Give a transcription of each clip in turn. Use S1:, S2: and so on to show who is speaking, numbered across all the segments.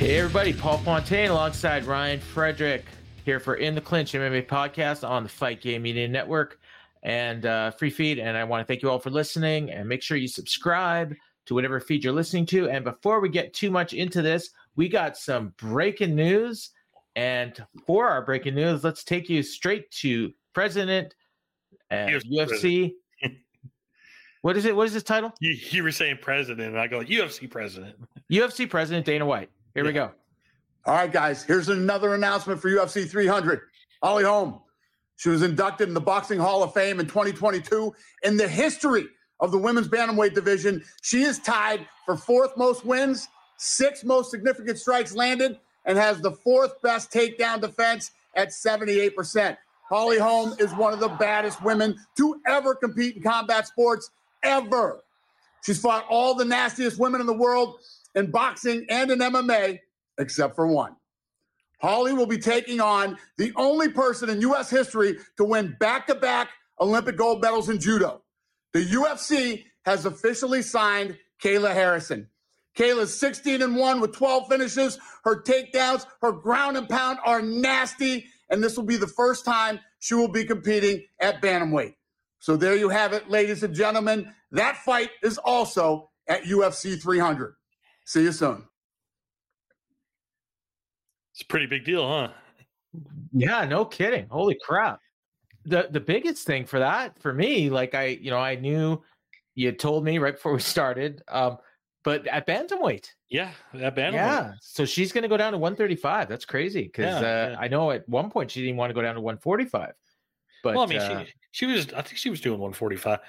S1: Hey everybody, Paul Fontaine alongside Ryan Frederick here for In the Clinch MMA podcast on the Fight Game Media Network and uh, free feed. And I want to thank you all for listening and make sure you subscribe to whatever feed you're listening to. And before we get too much into this, we got some breaking news. And for our breaking news, let's take you straight to President and UFC. what is it? What is his title?
S2: You, you were saying president, and I go UFC president.
S1: UFC president Dana White. Here yeah. we go.
S3: All right, guys. Here's another announcement for UFC 300. Holly Holm. She was inducted in the Boxing Hall of Fame in 2022. In the history of the women's bantamweight division, she is tied for fourth most wins, sixth most significant strikes landed, and has the fourth best takedown defense at 78%. Holly Holm is one of the baddest women to ever compete in combat sports, ever. She's fought all the nastiest women in the world in boxing and in MMA, except for one. Holly will be taking on the only person in U.S. history to win back to back Olympic gold medals in judo. The UFC has officially signed Kayla Harrison. Kayla's 16 and 1 with 12 finishes. Her takedowns, her ground and pound are nasty. And this will be the first time she will be competing at Bantamweight. So there you have it, ladies and gentlemen. That fight is also at UFC 300. See you soon.
S2: It's a pretty big deal, huh?
S1: Yeah, no kidding. Holy crap. The the biggest thing for that for me, like I, you know, I knew you had told me right before we started, um, but at bantamweight.
S2: Yeah, at bantamweight.
S1: Yeah. So she's gonna go down to 135. That's crazy. Because yeah, uh, yeah. I know at one point she didn't want to go down to 145. But
S2: well, I mean,
S1: uh,
S2: she she was I think she was doing 145.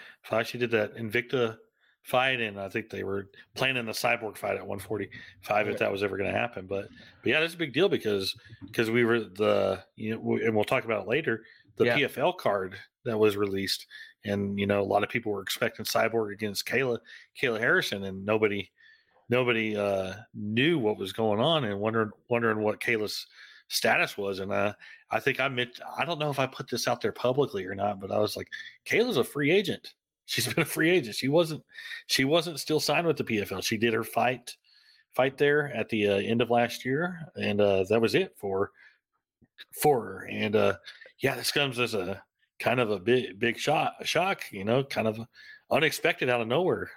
S2: She did that Invicta fight, and I think they were planning the cyborg fight at 145 if that was ever going to happen. But but yeah, that's a big deal because because we were the you know, and we'll talk about it later the yeah. PFL card that was released, and you know a lot of people were expecting cyborg against Kayla Kayla Harrison, and nobody nobody uh, knew what was going on, and wondering wondering what Kayla's status was. And uh, I think I meant I don't know if I put this out there publicly or not, but I was like, Kayla's a free agent She's been a free agent. She wasn't. She wasn't still signed with the PFL. She did her fight fight there at the uh, end of last year, and uh, that was it for for her. And uh, yeah, this comes as a kind of a big big shock. Shock, you know, kind of unexpected out of nowhere.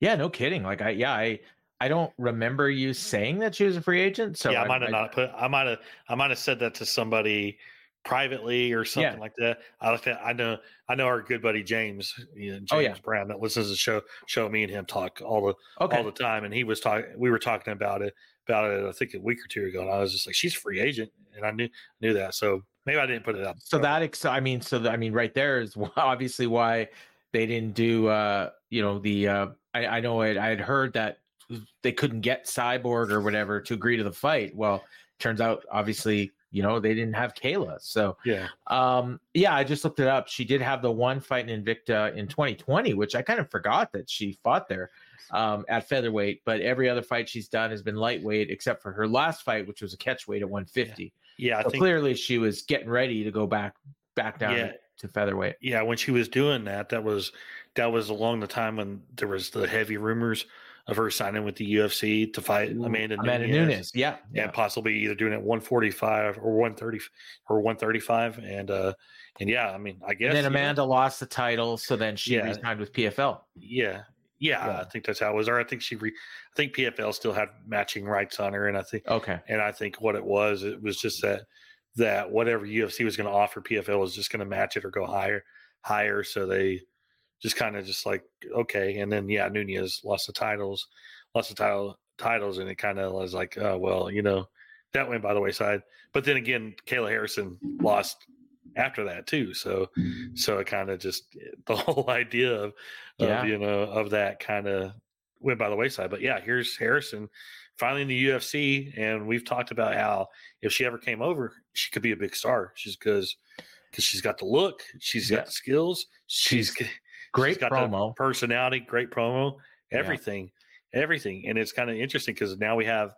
S1: Yeah, no kidding. Like I, yeah, I. I don't remember you saying that she was a free agent. So
S2: yeah, I might have not put. I might have. I might have said that to somebody privately or something yeah. like that. I like that. I know. I know our good buddy James, you know, James oh, yeah. Brown, that listens to show. Show me and him talk all the okay. all the time, and he was talking. We were talking about it about it. I think a week or two ago, and I was just like, "She's free agent," and I knew knew that. So maybe I didn't put it up.
S1: So that ex- I mean, so the, I mean, right there is obviously why they didn't do. uh You know, the uh I, I know I had heard that they couldn't get Cyborg or whatever to agree to the fight. Well, turns out obviously you know they didn't have Kayla. So
S2: Yeah.
S1: um, yeah, I just looked it up. She did have the one fight in Invicta in 2020, which I kind of forgot that she fought there um, at featherweight. But every other fight she's done has been lightweight, except for her last fight, which was a catchweight at 150.
S2: Yeah. I
S1: so
S2: think
S1: clearly she was getting ready to go back back down
S2: Yeah.
S1: to featherweight.
S2: yeah, when she was doing that, that was that was along the time when there was the heavy rumors of her signing with the UFC to fight Amanda,
S1: Amanda
S2: Nunes,
S1: Nunes, yeah, yeah.
S2: and possibly either doing it 145 or 130 or 135 and uh and yeah, I mean, I guess
S1: And then
S2: you know,
S1: Amanda lost the title, so then she
S2: Yeah.
S1: resigned with PFL.
S2: yeah. Yeah,
S1: Yeah.
S2: I think that's how it was. Or I think she, re, I think PFL still had matching rights on her, and I think,
S1: Okay.
S2: and I think what it was, it was just that that whatever UFC was going to offer, PFL was just going to match it or go higher, higher. So they just kind of just like okay, and then yeah, Nunes lost the titles, lost the title titles, and it kind of was like, oh well, you know, that went by the wayside. But then again, Kayla Harrison lost after that too. So so it kind of just the whole idea of, of you know of that kind of went by the wayside. But yeah, here's Harrison finally in the UFC, and we've talked about how if she ever came over, she could be a big star. She's because because she's got the look, she's
S1: Yeah.
S2: got the skills, she's,
S1: She's Great promo.
S2: the personality, great promo,
S1: Yeah.
S2: everything, everything, and it's kind of interesting because now we have.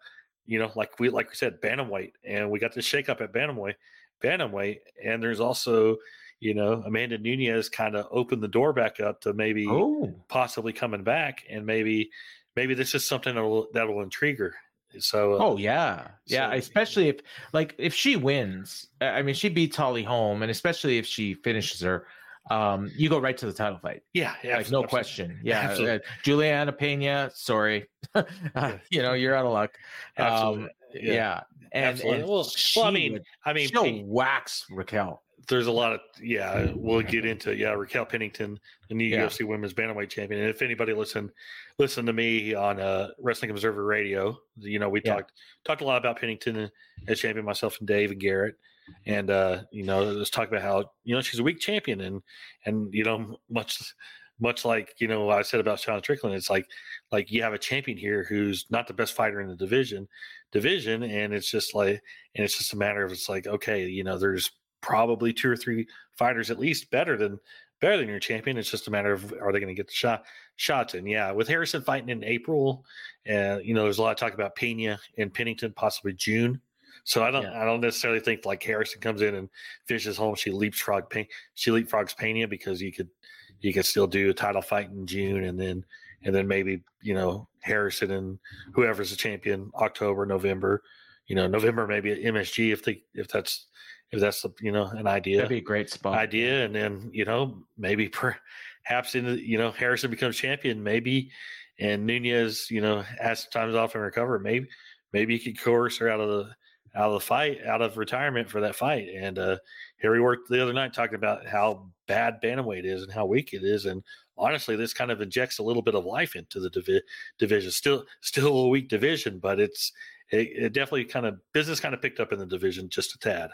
S2: You know, like we like we said, bantamweight, and we got this shakeup at bantamweight, bantamweight, and there's also, you know, Amanda Nunes kind of opened the door back up to maybe
S1: Oh,
S2: possibly coming back, and maybe maybe this is something that'll that'll intrigue her. So, uh,
S1: Oh yeah, yeah.
S2: So-
S1: especially if like if she wins, I I mean, she beats Holly Holm, and especially if she finishes her, um, you go right to the title fight,
S2: yeah, yeah,
S1: like no
S2: absolutely.
S1: question. Yeah,
S2: Absolutely.
S1: uh, Julianna Pena, sorry, you know you're out of luck.
S2: Absolutely.
S1: Um, yeah. and, and
S2: Well-
S1: she
S2: well, I mean, I mean,
S1: she'll wax Raquel.
S2: there's a lot of yeah. We'll get into yeah. Raquel Pennington, the new
S1: Yeah.
S2: UFC Women's Bantamweight Champion. And if anybody listen listen to me on uh, Wrestling Observer Radio, you know we
S1: Yeah.
S2: talked talked a lot about Pennington as champion, myself and Dave and Garrett. And uh, you know, let's talk about how you know she's a weak champion, and and you know much much like you know I said about Sean Strickland, it's like like you have a champion here who's not the best fighter in the division division, and it's just like and it's just a matter of it's like okay, you know, there's probably two or three fighters at least better than better than your champion. It's just a matter of are they going to get the shot shots in? Yeah, with Harrison fighting in April, uh, you know, there's a lot of talk about Pena and Pennington possibly June. So I don't
S1: Yeah.
S2: I don't necessarily think like Harrison comes in and fishes Holm. She leapfrog Pe- she leapfrogs Pena because you could you could still do a title fight in June and then and then maybe you know Harrison and whoever's the champion October November you know November maybe at MSG if they if that's if that's you know an idea
S1: That'd be a great spot.
S2: idea and then you know maybe perhaps in the, you know Harrison becomes champion maybe and Nunes you know has some times off and recover maybe maybe you could coerce her out of the out of the fight out of retirement for that fight and uh here we were the other night talking about how bad bantamweight is and how weak it is and honestly this kind of injects a little bit of life into the divi- division still still a weak division but it's it, it definitely kind of business kind of picked up in the division just a tad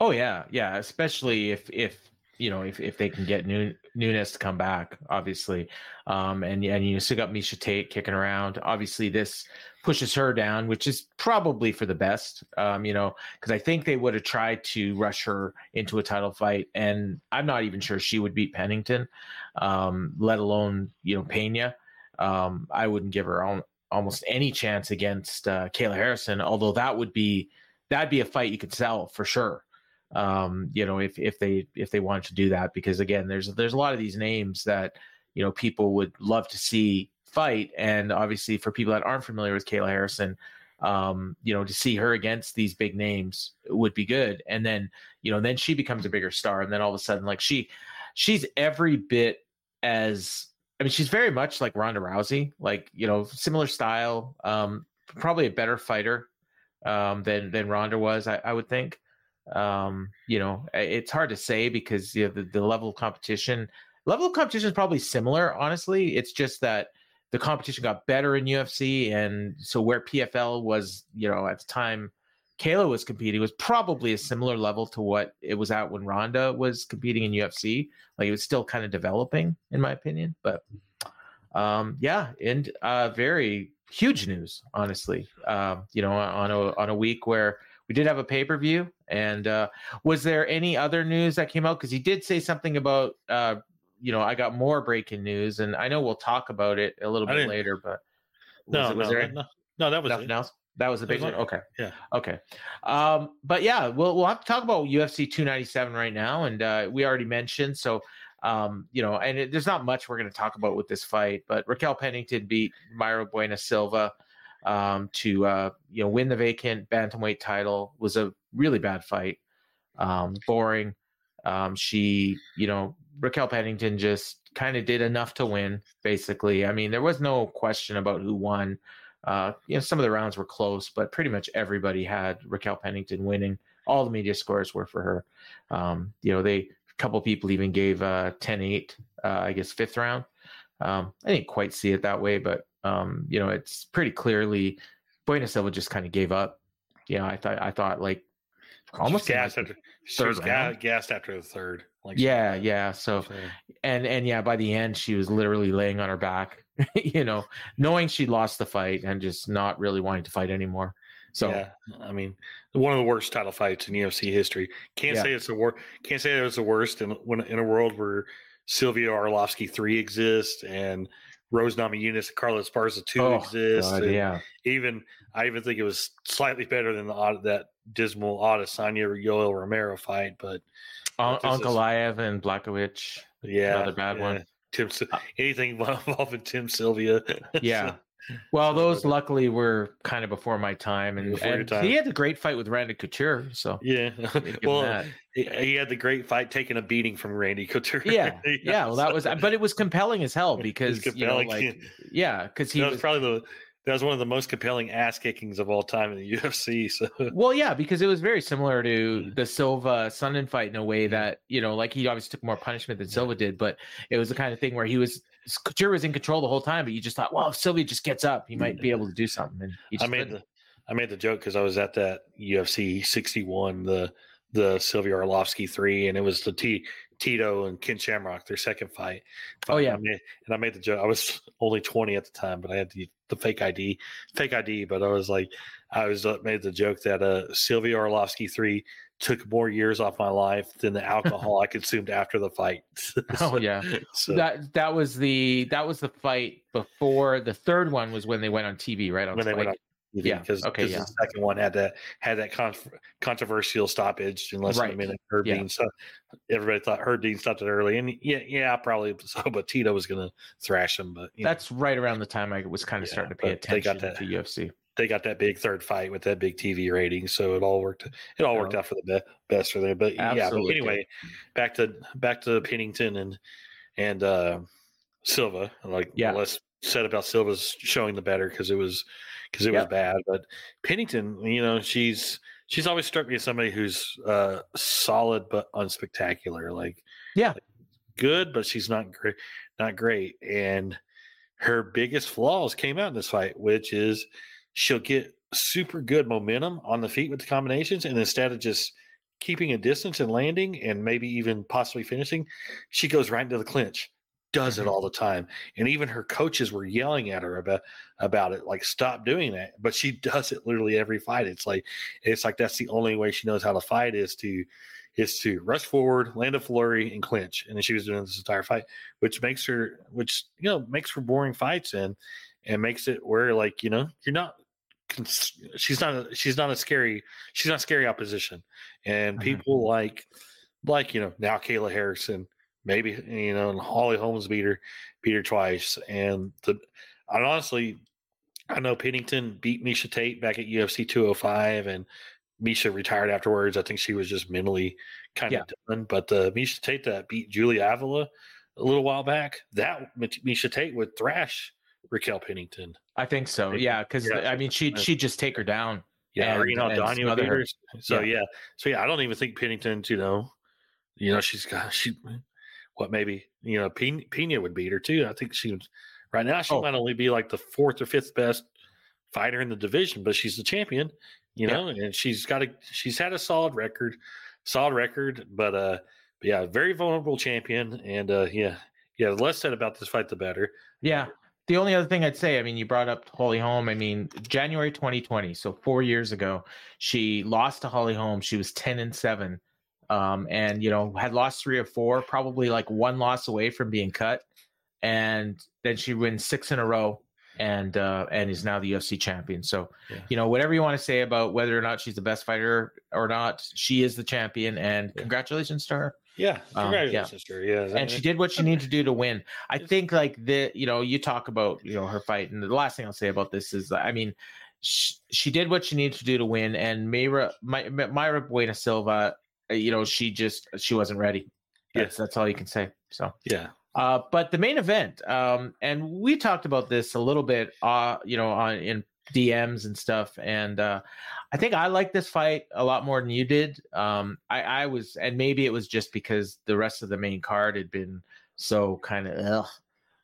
S1: Oh yeah, yeah. Especially if if you know if, if they can get Nu- Nunes to come back, obviously, um, and and you still got Miesha Tate kicking around. Obviously, this pushes her down, which is probably for the best. Um, you know, because I think they would have tried to rush her into a title fight, and I'm not even sure she would beat Pennington, um, let alone you know Pena. Um, I wouldn't give her al- almost any chance against uh, Kayla Harrison, although that would be that'd be a fight you could sell for sure um you know if if they if they wanted to do that because again there's there's a lot of these names that you know people would love to see fight and obviously for people that aren't familiar with Kayla Harrison um you know to see her against these big names would be good. And then you know then she becomes a bigger star and then all of a sudden like she she's every bit as I mean she's very much like Ronda Rousey like you know similar style um probably a better fighter um than than Ronda was I, I would think. Um you know it's hard to say because you know, the, the level of competition level of competition is probably similar honestly. It's just that the competition got better in ufc and so where pfl was you know at the time kayla was competing was probably a similar level to what it was at when ronda was competing in ufc like it was still kind of developing in my opinion but um yeah and uh very huge news honestly um you know on a on a week where we did have a pay per view. And uh, was there any other news that came out? Because he did say something about, uh, you know, I got more breaking news, and I know we'll talk about it a little bit later. But
S2: No,
S1: was, it- was
S2: no,
S1: there
S2: no, no, that was
S1: nothing
S2: it.
S1: else? That was the big
S2: was
S1: one.
S2: it.
S1: Okay.
S2: Yeah.
S1: Okay. Um, but yeah, we'll we'll have to talk about UFC 297 right now, and uh, we already mentioned so. Um, you know, and it, there's not much we're going to talk about with this fight, but Raquel Pennington beat Mayra Buena Silva um, to uh, you know win the vacant bantamweight title. Was a really bad fight, um, boring. Um, she, you know, Raquel Pennington just kind of did enough to win. Basically, I mean, there was no question about who won. Uh, you know, some of the rounds were close, but pretty much everybody had Raquel Pennington winning. All the media scores were for her. Um, you know, they a couple people even gave uh 10-8, uh, I guess fifth round. Um, I didn't quite see it that way, but um, you know, it's pretty clearly Buena Silva just kind of gave up. You know, I thought I thought like almost
S2: gassed
S1: like,
S2: after, she
S1: third
S2: was ga- gassed after the third. Like
S1: yeah, yeah. So
S2: so-
S1: and and yeah, by the end she was literally laying on her back, you know, knowing she lost the fight and just not really wanting to fight anymore. So
S2: yeah, I mean, one of the worst title fights in UFC history. Can't
S1: Yeah.
S2: say it's the worst. Can't say it was the worst in when in a world where Sylvia Arlovsky three exists and Rose Namajunas and Carla Esparza two
S1: oh,
S2: exists.
S1: God, yeah.
S2: Even I even think it was slightly better than the that dismal Adesanya Yoel Romero fight. But is-
S1: Ankalaev and Blakowicz.
S2: yeah,
S1: Another bad one.
S2: Tim,
S1: Uh,
S2: anything involving Tim Sylvia.
S1: Yeah. Well, those luckily were kind of before my time, and, and
S2: time.
S1: he had the great fight with Randy Couture. So
S2: yeah. well, he, had the great fight taking a beating from Randy Couture.
S1: yeah, yeah. Well, that was, but it was compelling as hell because you know, like, yeah, because he
S2: that was,
S1: was
S2: probably the that was one of the most compelling ass kickings of all time in the UFC. So
S1: Well, yeah, because it was very similar to mm-hmm. the Silva Sonnen fight in a way mm-hmm. that you know, like he obviously took more punishment than Silva did, but it was the kind of thing where he was Couture was in control the whole time, but you just thought, well, if Sylvia just gets up, he might be able to do something. And
S2: I made
S1: couldn't.
S2: the I made the joke because I was at that UFC 61, the the Sylvia Arlovsky three, and it was the T Tito and Ken Shamrock, their second fight.
S1: Oh, yeah.
S2: I made, and I made the joke. I was only 20 at the time, but I had the, the fake ID, fake ID. But I was like, I was uh, made the joke that uh Sylvia Arlovsky three took more years off my life than the alcohol I consumed after the fight.
S1: Oh yeah,
S2: so,
S1: that that was the that was the fight before the third one was when they went on TV, right on
S2: when they went on TV,
S1: Yeah,
S2: because
S1: okay, yeah.
S2: the second one had that had that con- controversial stoppage in less than a minute. Herb
S1: yeah.
S2: Dean, so everybody thought Herb Dean stopped it early, and yeah, yeah, probably so. But Tito was going to thrash him, but you know,
S1: That's right around the time I was kind of
S2: Yeah,
S1: starting to pay
S2: they got
S1: attention to UFC.
S2: They got that big third fight with that big TV rating, so it all worked. It all worked out for the be- best for them. But yeah, but anyway, back to back to Pennington and and uh, Silva. Like
S1: Yeah.
S2: less said about Silva's showing the better because it was because it
S1: Yeah.
S2: was bad. But Pennington, you know, she's she's always struck me as somebody who's uh, solid but unspectacular. Like
S1: Yeah.
S2: good, but she's not great. Not great, and her biggest flaws came out in this fight, which is she'll get super good momentum on the feet with the combinations, and instead of just keeping a distance and landing and maybe even possibly finishing, she goes right into the clinch. Does it
S1: Mhm.
S2: all the time, and even her coaches were yelling at her about about it, like stop doing that. But she does it literally every fight. It's like it's like that's the only way she knows how to fight is to is to rush forward, land a flurry, and clinch. And then she was doing this entire fight, which makes her, which you know, makes for boring fights and and makes it where like you know you're not. She's not. A, she's not a scary. She's not scary opposition, and
S1: Mhm.
S2: people like like you know now Kayla Harrison, maybe you know, and Holly Holmes beat her beat her twice, and the. I honestly, I know Pennington beat Miesha Tate back at UFC 205, and Miesha retired afterwards. I think she was just mentally kind
S1: Yeah.
S2: of done. But the Miesha Tate that beat Julia Avila a little while back, that Miesha Tate would thrash Raquel Pennington.
S1: I think so. Yeah, because
S2: Yeah.
S1: I mean, she'd she'd just take her down.
S2: Yeah, or
S1: And-
S2: you know,
S1: smother her.
S2: So
S1: Yeah.
S2: yeah. so yeah, I don't even think Pennington's. You know, you know, she's got she. What maybe you know Pena, Pena would beat her too. I think she right now. She
S1: Oh.
S2: might only be like the fourth or fifth best fighter in the division, but she's the champion. You
S1: Yeah.
S2: know, and she's got a she's had a solid record, solid record. But uh, but yeah, very vulnerable champion. And uh, yeah, yeah. The less said about this fight, the better.
S1: Yeah, the only other thing I'd say, I mean, you brought up Holly Holm. I mean, January 2020, so four years ago, she lost to Holly Holm. She was 10 and seven, um, and you know had lost three or four, probably like one loss away from being cut, and then she wins six in a row, and uh, and is now the UFC champion. So,
S2: Yeah.
S1: you know, whatever you want to say about whether or not she's the best fighter or not, she is the champion, and
S2: Yeah.
S1: congratulations to her
S2: Yeah,
S1: Um,
S2: congratulations, to her. Yeah,
S1: and she did what she needed to do to win. I think like the you know you talk about you know her fight, and the last thing I'll say about this is I mean she, she did what she needed to do to win, and Mayra My, Mayra Buena Silva, uh, you know she just she wasn't ready. That's that's all you can say. So.
S2: Yeah,
S1: Uh, but the main event, um, and we talked about this a little bit, uh, you know, on in DMs and stuff, and uh, I think I like this fight a lot more than you did. Um, I, I was, and maybe it was just because the rest of the main card had been so kind of,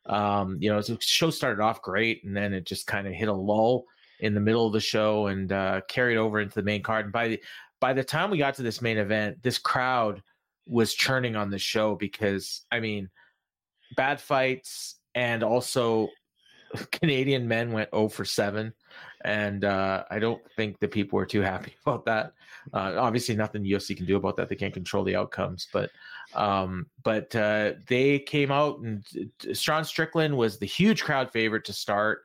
S1: um, you know, the show started off great, and then it just kind of hit a lull in the middle of the show and uh, carried over into the main card. And by the by the time we got to this main event, this crowd was churning on the show because I mean bad fights and also Canadian men went 0 for 7 and uh, I don't think the people were too happy about that. Uh, obviously nothing UFC can do about that. They can't control the outcomes, but um, but uh, they came out and Sean Strickland was the huge crowd favorite to start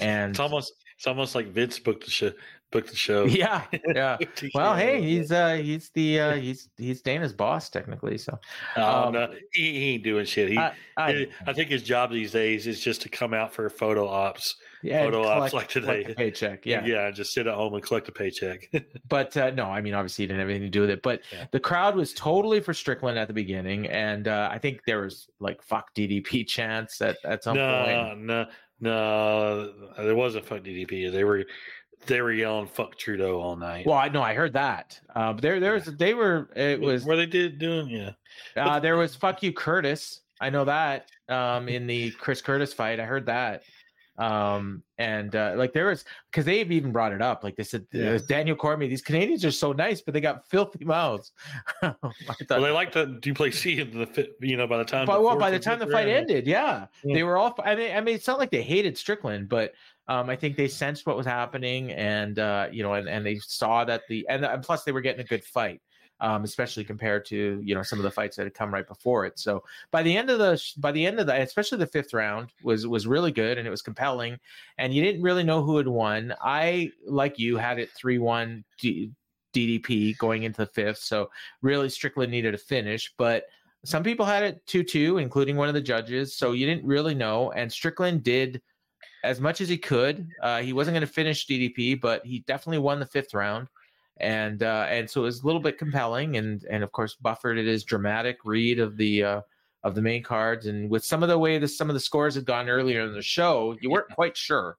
S1: and
S2: it's almost it's almost like Vince booked the show. Booked the show.
S1: yeah, yeah. Well, hey, he's uh he's the uh he's he's Dana's boss technically, so
S2: Oh,
S1: um,
S2: no, he, he ain't doing shit. He,
S1: I, I,
S2: I, think his job these days is just to come out for photo ops.
S1: yeah,
S2: photo ops
S1: collect-
S2: like today.
S1: paycheck, yeah.
S2: yeah, just sit at home and collect a paycheck.
S1: but uh, no, I mean, obviously, he didn't have anything to do with it. But
S2: Yeah.
S1: the crowd was totally for Strickland at the beginning, and uh, I think there was like "fuck DDP" chants at at some
S2: no,
S1: point.
S2: no, no, there wasn't fuck DDP. They were they were yelling fuck Trudeau all night.
S1: Well, I know I heard that. Um, there, there was they were. It was
S2: where they did doing yeah.
S1: uh, there was "fuck you, Curtis." I know that um, in the Chris Curtis fight. I heard that. Um, and uh, like there was because they've even brought it up. Like they said,
S2: Yeah.
S1: uh, Daniel Cormier, these Canadians are so nice, but they got filthy mouths. Thought-
S2: Well, they like the Du Plessis in the fit, you know by the time.
S1: But well, by the time the fight
S2: round-
S1: ended, yeah,
S2: Yeah.
S1: they were all. I mean, I mean, it's not like they hated Strickland, but um, I think they sensed what was happening, and uh, you know, and, and they saw that the and, and plus they were getting a good fight, um, especially compared to you know some of the fights that had come right before it. So by the end of the by the end of the especially the fifth round was was really good and it was compelling, and you didn't really know who had won. I like you had it three one. DDP going into the fifth, so really Strickland needed a finish, but some people had it 2 2, including one of the judges. So you didn't really know. And Strickland did as much as he could. Uh, he wasn't going to finish DDP, but he definitely won the fifth round. And uh, and so it was a little bit compelling. And and of course, buffered it is dramatic read of the uh, of the main cards. And with some of the way the, some of the scores had gone earlier in the show, you weren't quite sure.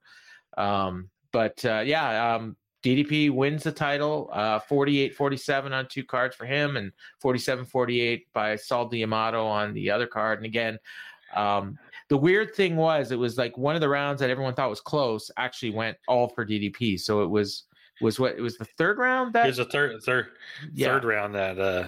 S1: Um, but uh, yeah, um, DDP wins the title, uh, 48-47 on two cards for him, and 47-48 by Sal D'Amato on the other card. And again, um, the weird thing was it was like one of the rounds that everyone thought was close actually went all for DDP. So it was was what it was the third round that
S2: it was the third third
S1: yeah,
S2: third round that uh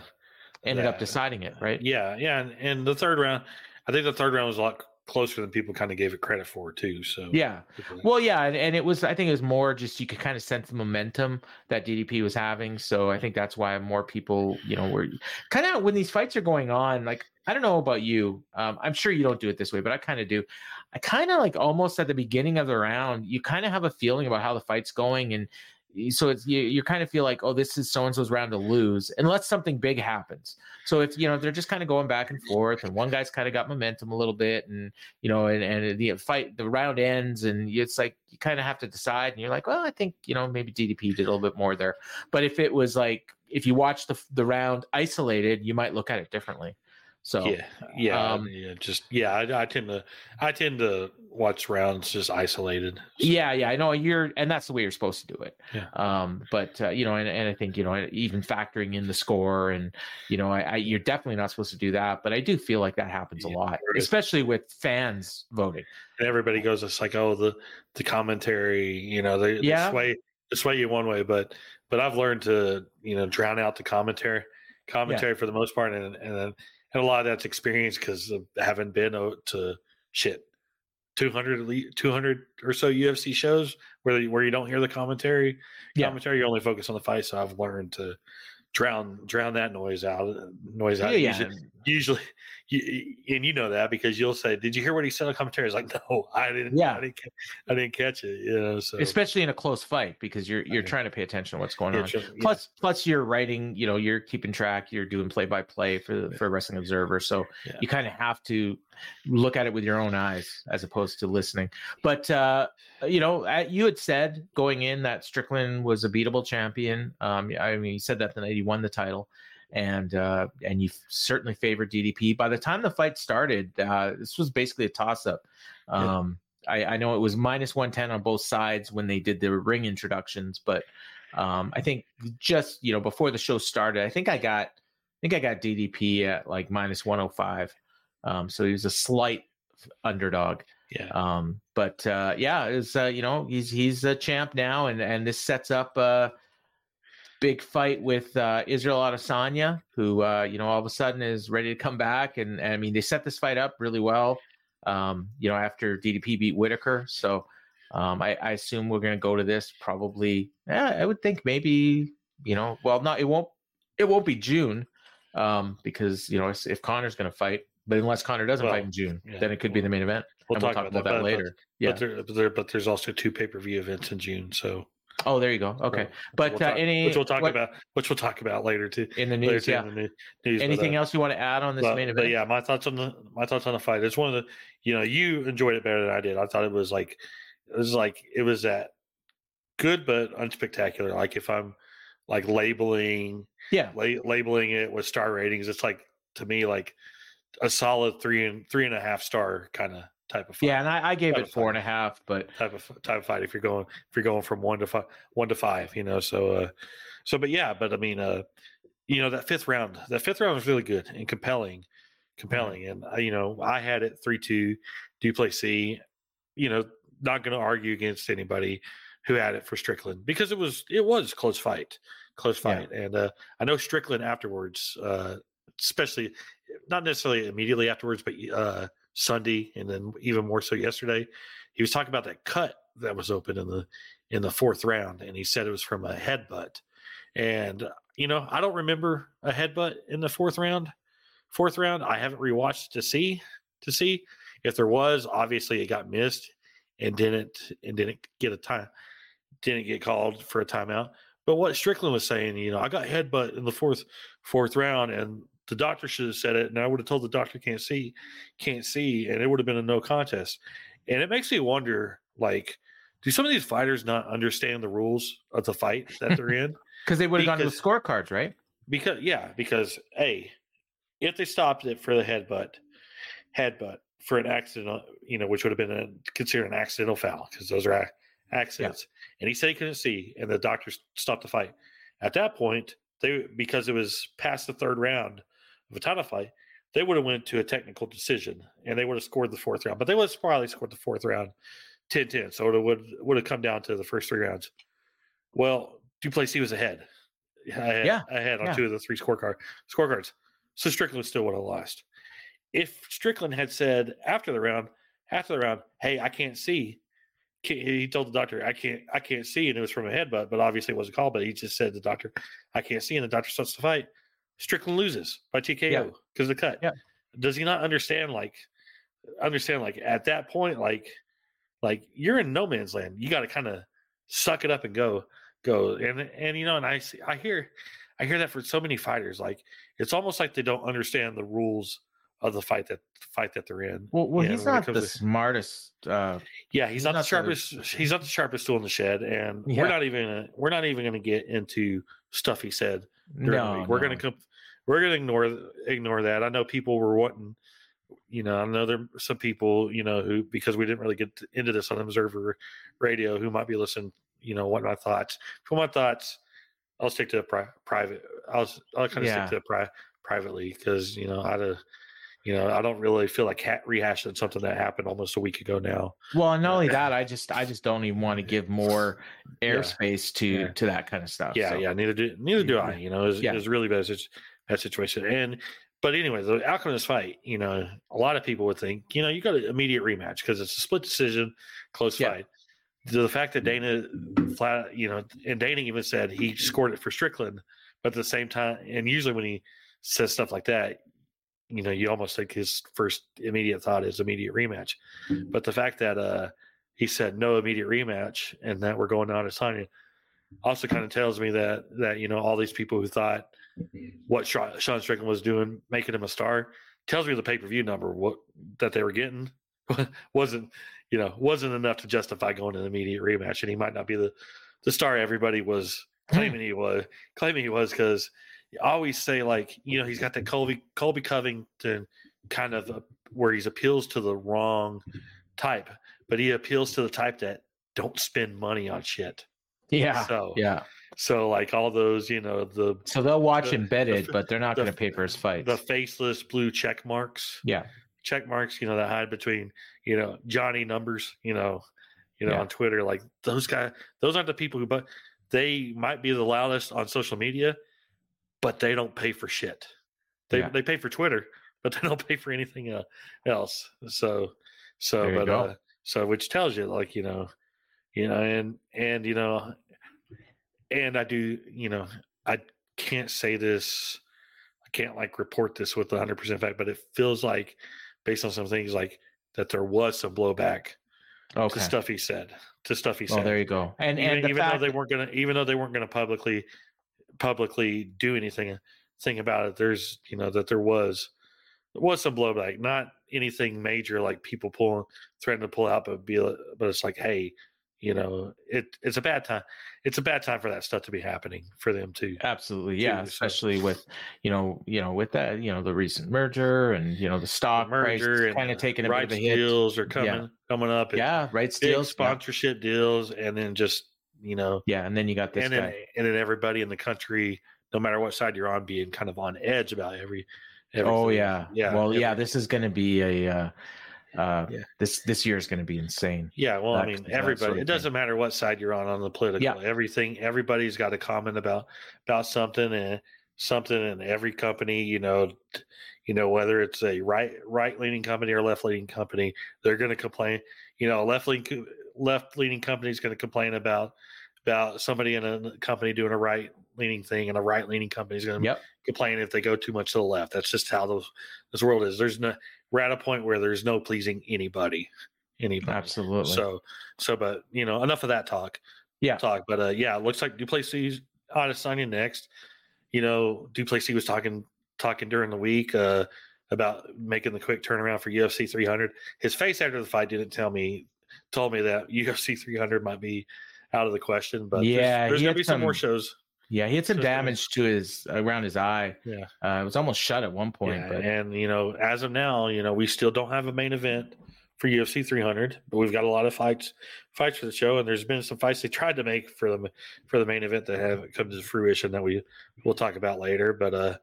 S1: ended up deciding it, right?
S2: yeah yeah and, and the third round I think the third round was a lot closer than people kind of gave it credit for too. So
S1: Yeah. Well, yeah, and, and it was. I think it was more just you could kind of sense the momentum that DDP was having. So I think that's why more people, you know, were kind of when these fights are going on. Like I don't know about you. Um, I'm sure you don't do it this way, but I kind of do. I kind of like almost at the beginning of the round, you kind of have a feeling about how the fight's going, and so it's you, you kind of feel like, oh, this is so and so's round to lose, unless something big happens. So if you know they're just kind of going back and forth, and one guy's kind of got momentum a little bit, and you know, and, and the fight, the round ends, and it's like you kind of have to decide, and you're like, well, I think you know maybe DDP did a little bit more there, but if it was like if you watch the the round isolated, you might look at it differently. So
S2: yeah, yeah,
S1: um,
S2: yeah. Just yeah, I, I tend to I tend to watch rounds just isolated.
S1: yeah, yeah, I know you're, and that's the way you're supposed to do it.
S2: Yeah.
S1: Um, but uh, you know, and, and I think you know, even factoring in the score, and you know, I, I you're definitely not supposed to do that. But I do feel like that happens a lot, especially with fans voting.
S2: And everybody goes, it's like, oh, the the commentary, you know, they,
S1: Yeah.
S2: they sway they sway you one way, but but I've learned to you know drown out the commentary commentary for the most part, and and and a lot of that's experience because of having been to shit. 200 200 or so UFC shows where where you don't hear the commentary
S1: Yeah.
S2: commentary you only focus on the fight so I've learned to drown drown that noise out noise out
S1: Yeah,
S2: usually, usually you, and you know that because you'll say did you hear what he said on commentary it's like no I didn't
S1: Yeah.
S2: I didn't, I didn't catch it you know so
S1: especially in a close fight because you're you're
S2: Okay.
S1: trying to pay attention to what's going on.
S2: sure, yeah.
S1: Plus, plus you're writing, you know, you're keeping track, you're doing play by play for for Wrestling Observer, so
S2: Yeah.
S1: you kind of have to look at it with your own eyes as opposed to listening. But uh, you know, you had said going in that Strickland was a beatable champion. Um, I mean, you said that the night he won the title. And uh, and you certainly favored DDP. By the time the fight started, uh, this was basically a toss up.
S2: Yeah.
S1: Um, I, I know it was minus 110 on both sides when they did the ring introductions, but um, I think just you know before the show started, I think I got I think I got DDP at like minus 105. Um, so he was a slight underdog.
S2: yeah
S1: Um, but uh, yeah, it's uh, you know he's he's a champ now, and and this sets up a big fight with uh, Israel Adesanya, who uh, you know all of a sudden is ready to come back, and, and I mean they set this fight up really well. Um, you know after DDP beat Whitaker, so um, I, I assume we're going to go to this probably. Yeah, I would think maybe you know well not it won't it won't be June um, because you know if, if Conor's going to fight. But unless Conor doesn't
S2: Well,
S1: fight in June,
S2: yeah,
S1: then it could be the main event.
S2: we'll
S1: and
S2: talk, about, that, but-
S1: later.
S2: but,
S1: Yeah.
S2: but, there, but, there, but there's also two pay-per-view events in June so
S1: Oh, there you go. Okay,
S2: so
S1: but
S2: we'll
S1: uh, any
S2: which we'll talk
S1: what-
S2: about which we'll talk about later too
S1: in the news, yeah.
S2: in the new- news, but,
S1: Anything
S2: uh,
S1: else you want to add on this
S2: but,
S1: main
S2: but
S1: event?
S2: yeah, my thoughts on the my thoughts on the fight. It's one of the you know you enjoyed it better than I did. I thought it was like it was like it was that good but unspectacular. Like if I'm like labeling
S1: yeah,
S2: la- labeling it with star ratings, it's like to me like a solid three and three and a half star kind of type of fight.
S1: yeah, and I, I gave
S2: That
S1: it four
S2: fine.
S1: and a half, but
S2: type of type of fight if you're going if you're going from one to five one to five you know so uh so but yeah but i mean uh you know that fifth round that fifth round was really good and compelling compelling and uh, you know i had it 3-2 du plessis you know not going to argue against anybody who had it for strickland because it was it was close fight close
S1: Yeah.
S2: fight and uh i know strickland afterwards uh especially not necessarily immediately afterwards but uh sunday and then even more so yesterday he was talking about that cut that was open in the in the fourth round and he said it was from a headbutt. And uh, you know i don't remember a headbutt in the fourth round. Fourth round i haven't rewatched to see to see if there was. Obviously it got missed and didn't and didn't get a time didn't get called for a timeout. But what strickland was saying you know i got headbutt in the fourth fourth round and the doctor should have said it and i would have told the doctor can't see can't see and it would have been a no contest. And it makes me wonder like do some of these fighters not understand the rules of the fight that they're in?
S1: Because they would have gone to the scorecards, right?
S2: because yeah because a if they stopped it for the headbutt headbutt for an accident you know which would have been a, considered an accidental foul because those are ac- accidents and he said he couldn't see and the doctors stopped the fight. At that point they because it was past the third round a fight they would have went to a technical decision and they would have scored the fourth round but they would have probably scored the fourth round 10-10 so it would would have come down to the first three rounds. Well du plessis was ahead. Ahead,
S1: Yeah,
S2: ahead on
S1: yeah.
S2: two of the three scorecard scorecards. So strickland still would have lost. If strickland had said after the round after the round hey i can't see he told the doctor i can't i can't see and it was from a headbutt but obviously it wasn't called but he just said to the doctor i can't see and the doctor starts to fight strickland loses by tko because of the cut
S1: Yeah.
S2: does he not understand like understand like at that point like like you're in no man's land you got to kind of suck it up and go go and and you know and i see i hear i hear that for so many fighters like it's almost like they don't understand the rules of the fight that fight that they're in
S1: Well, well,
S2: Yeah,
S1: he's not the
S2: to-
S1: smartest. Uh,
S2: yeah, he's,
S1: He's
S2: not, the
S1: not the-
S2: sharpest. he's not the sharpest tool in the shed, and
S1: Yeah.
S2: we're not even. Gonna, we're not even going to get into stuff he said during the
S1: no,
S2: week. We're
S1: no.
S2: going to come. We're going to ignore ignore that. I know people were wanting. You know, I know there are some people. You know, who because we didn't really get into this on Observer Radio, who might be listening. You know, what my thoughts. For my thoughts, I'll stick to pri- private. I'll I'll kind of
S1: Yeah.
S2: stick to pri- privately because you know I. would You know, I don't really feel like ha- rehashing something that happened almost a week ago now.
S1: Well, and not only that, I just I just don't even want to give more
S2: Yeah.
S1: airspace to
S2: Yeah.
S1: to that kind of stuff.
S2: Yeah,
S1: so.
S2: yeah. Neither do neither do I. You know, it's,
S1: Yeah.
S2: it's really bad, situ- bad situation. And but anyway, the outcome of this fight, you know, a lot of people would think, you know, you got an immediate rematch because it's a split decision, close
S1: Yeah.
S2: fight. The fact that Dana flat, you know, and Dana even said he scored it for Strickland, but at the same time, and usually when he says stuff like that, you know, you almost think his first immediate thought is immediate rematch. But the fact that uh he said no immediate rematch and that we're going on to signing also kind of tells me that that you know all these people who thought what Sean Strickland was doing, making him a star, tells me the pay per view number what that they were getting wasn't you know wasn't enough to justify going to an immediate rematch, and he might not be the the star everybody was claiming he was claiming he was because you always say like you know he's got that Colby Colby Covington kind of uh, where he appeals to the wrong type, but he appeals to the type that don't spend money on shit.
S1: Yeah.
S2: So
S1: Yeah.
S2: So like all those you know the
S1: So they'll watch
S2: the-
S1: embedded,
S2: the-
S1: but they're not
S2: the-
S1: going to pay for his fights.
S2: the faceless blue check marks
S1: yeah.
S2: check marks you know that hide between you know johnny numbers you know you know
S1: Yeah.
S2: on twitter like those guys those aren't the people who but they might be the loudest on social media but they don't pay for shit they,
S1: Yeah.
S2: they pay for twitter but they don't pay for anything uh, else so so but
S1: go.
S2: uh so which tells you like you know you know and and you know and i do you know i can't say this i can't like report this with 100% fact but it feels like based on some things like that there was some blowback
S1: Okay.
S2: to stuff he said to stuff he
S1: Oh,
S2: said
S1: there you go. And
S2: even,
S1: and the
S2: even
S1: fact,
S2: though they weren't gonna even though they weren't gonna publicly publicly do anything thing about it there's you know that there was there was some blowback not anything major like people pulling threatening to pull out but be but it's like hey you know it it's a bad time it's a bad time for that stuff to be happening for them too
S1: absolutely, yeah,
S2: too, so-
S1: especially with you know, you know, with that, you know, the recent merger and you know the stock
S2: merger and
S1: kind of taking a bit of a hit.
S2: deals are coming coming up
S1: Yeah, right.
S2: big
S1: Steals, yeah.
S2: sponsorship deals and then just you know
S1: Yeah, and then you got this
S2: and
S1: guy.
S2: then and then everybody in the country, no matter what side you're on, being kind of on edge about every.
S1: Oh yeah,
S2: yeah.
S1: Well, yeah, this is going to be a. Uh, uh,
S2: Yeah.
S1: This this year is going to be insane.
S2: yeah. Well, I mean, everybody.
S1: sort of
S2: it doesn't matter what side you're on on the political.
S1: Yeah.
S2: Everything. Everybody's got a comment about about something and something, and every company, you know, you know whether it's a right right leaning company or left leaning company, they're going to complain. You know, left leaning left leaning company is going to complain about about somebody in a company doing a right leaning thing, and a right leaning company is going to
S1: Yep.
S2: complain if they go too much to the left. That's just how those this world is. There's no we're at a point where there's no pleasing anybody. Anybody.
S1: Absolutely.
S2: So so but you know, enough of that talk.
S1: Yeah.
S2: Talk. But uh yeah, it looks like Du Plessis ought to sign in next. You know, Du Plessis was talking talking during the week uh about making the quick turnaround for UFC 300. His face after the fight didn't tell me told me that UFC 300 might be out of the question, but
S1: Yeah,
S2: there's,
S1: he
S2: gonna be some more shows.
S1: Yeah, he had some
S2: so it's gonna-
S1: damage to his around his eye.
S2: Yeah.
S1: Uh, it was almost shut at one point.
S2: Yeah,
S1: but
S2: and you know, as of now, you know, we still don't have a main event for UFC 300, but we've got a lot of fights fights for the show, and there's been some fights they tried to make for the for the main event that haven't come to fruition that we we'll talk about later. But uh,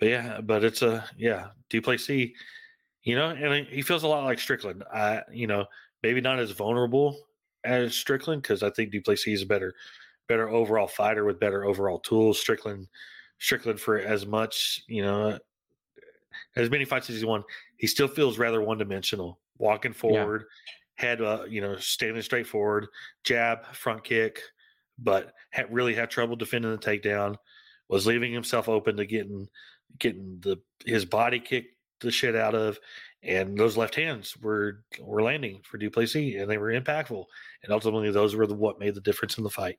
S2: but yeah, but it's a yeah, Du Plessis, you know, and he feels a lot like Strickland. I you know maybe not as vulnerable as Strickland because I think Du Plessis is a better better overall fighter with better overall tools. Strickland Strickland for as much you know as many fights as he's won, he still feels rather one dimensional. Walking forward, had uh, you know standing straight forward, jab, front kick, but had really had trouble defending the takedown. Was leaving himself open to getting getting the his body kicked the shit out of, and those left hands were were landing for Du Plessis, and they were impactful. And ultimately, those were the, what made the difference in the fight.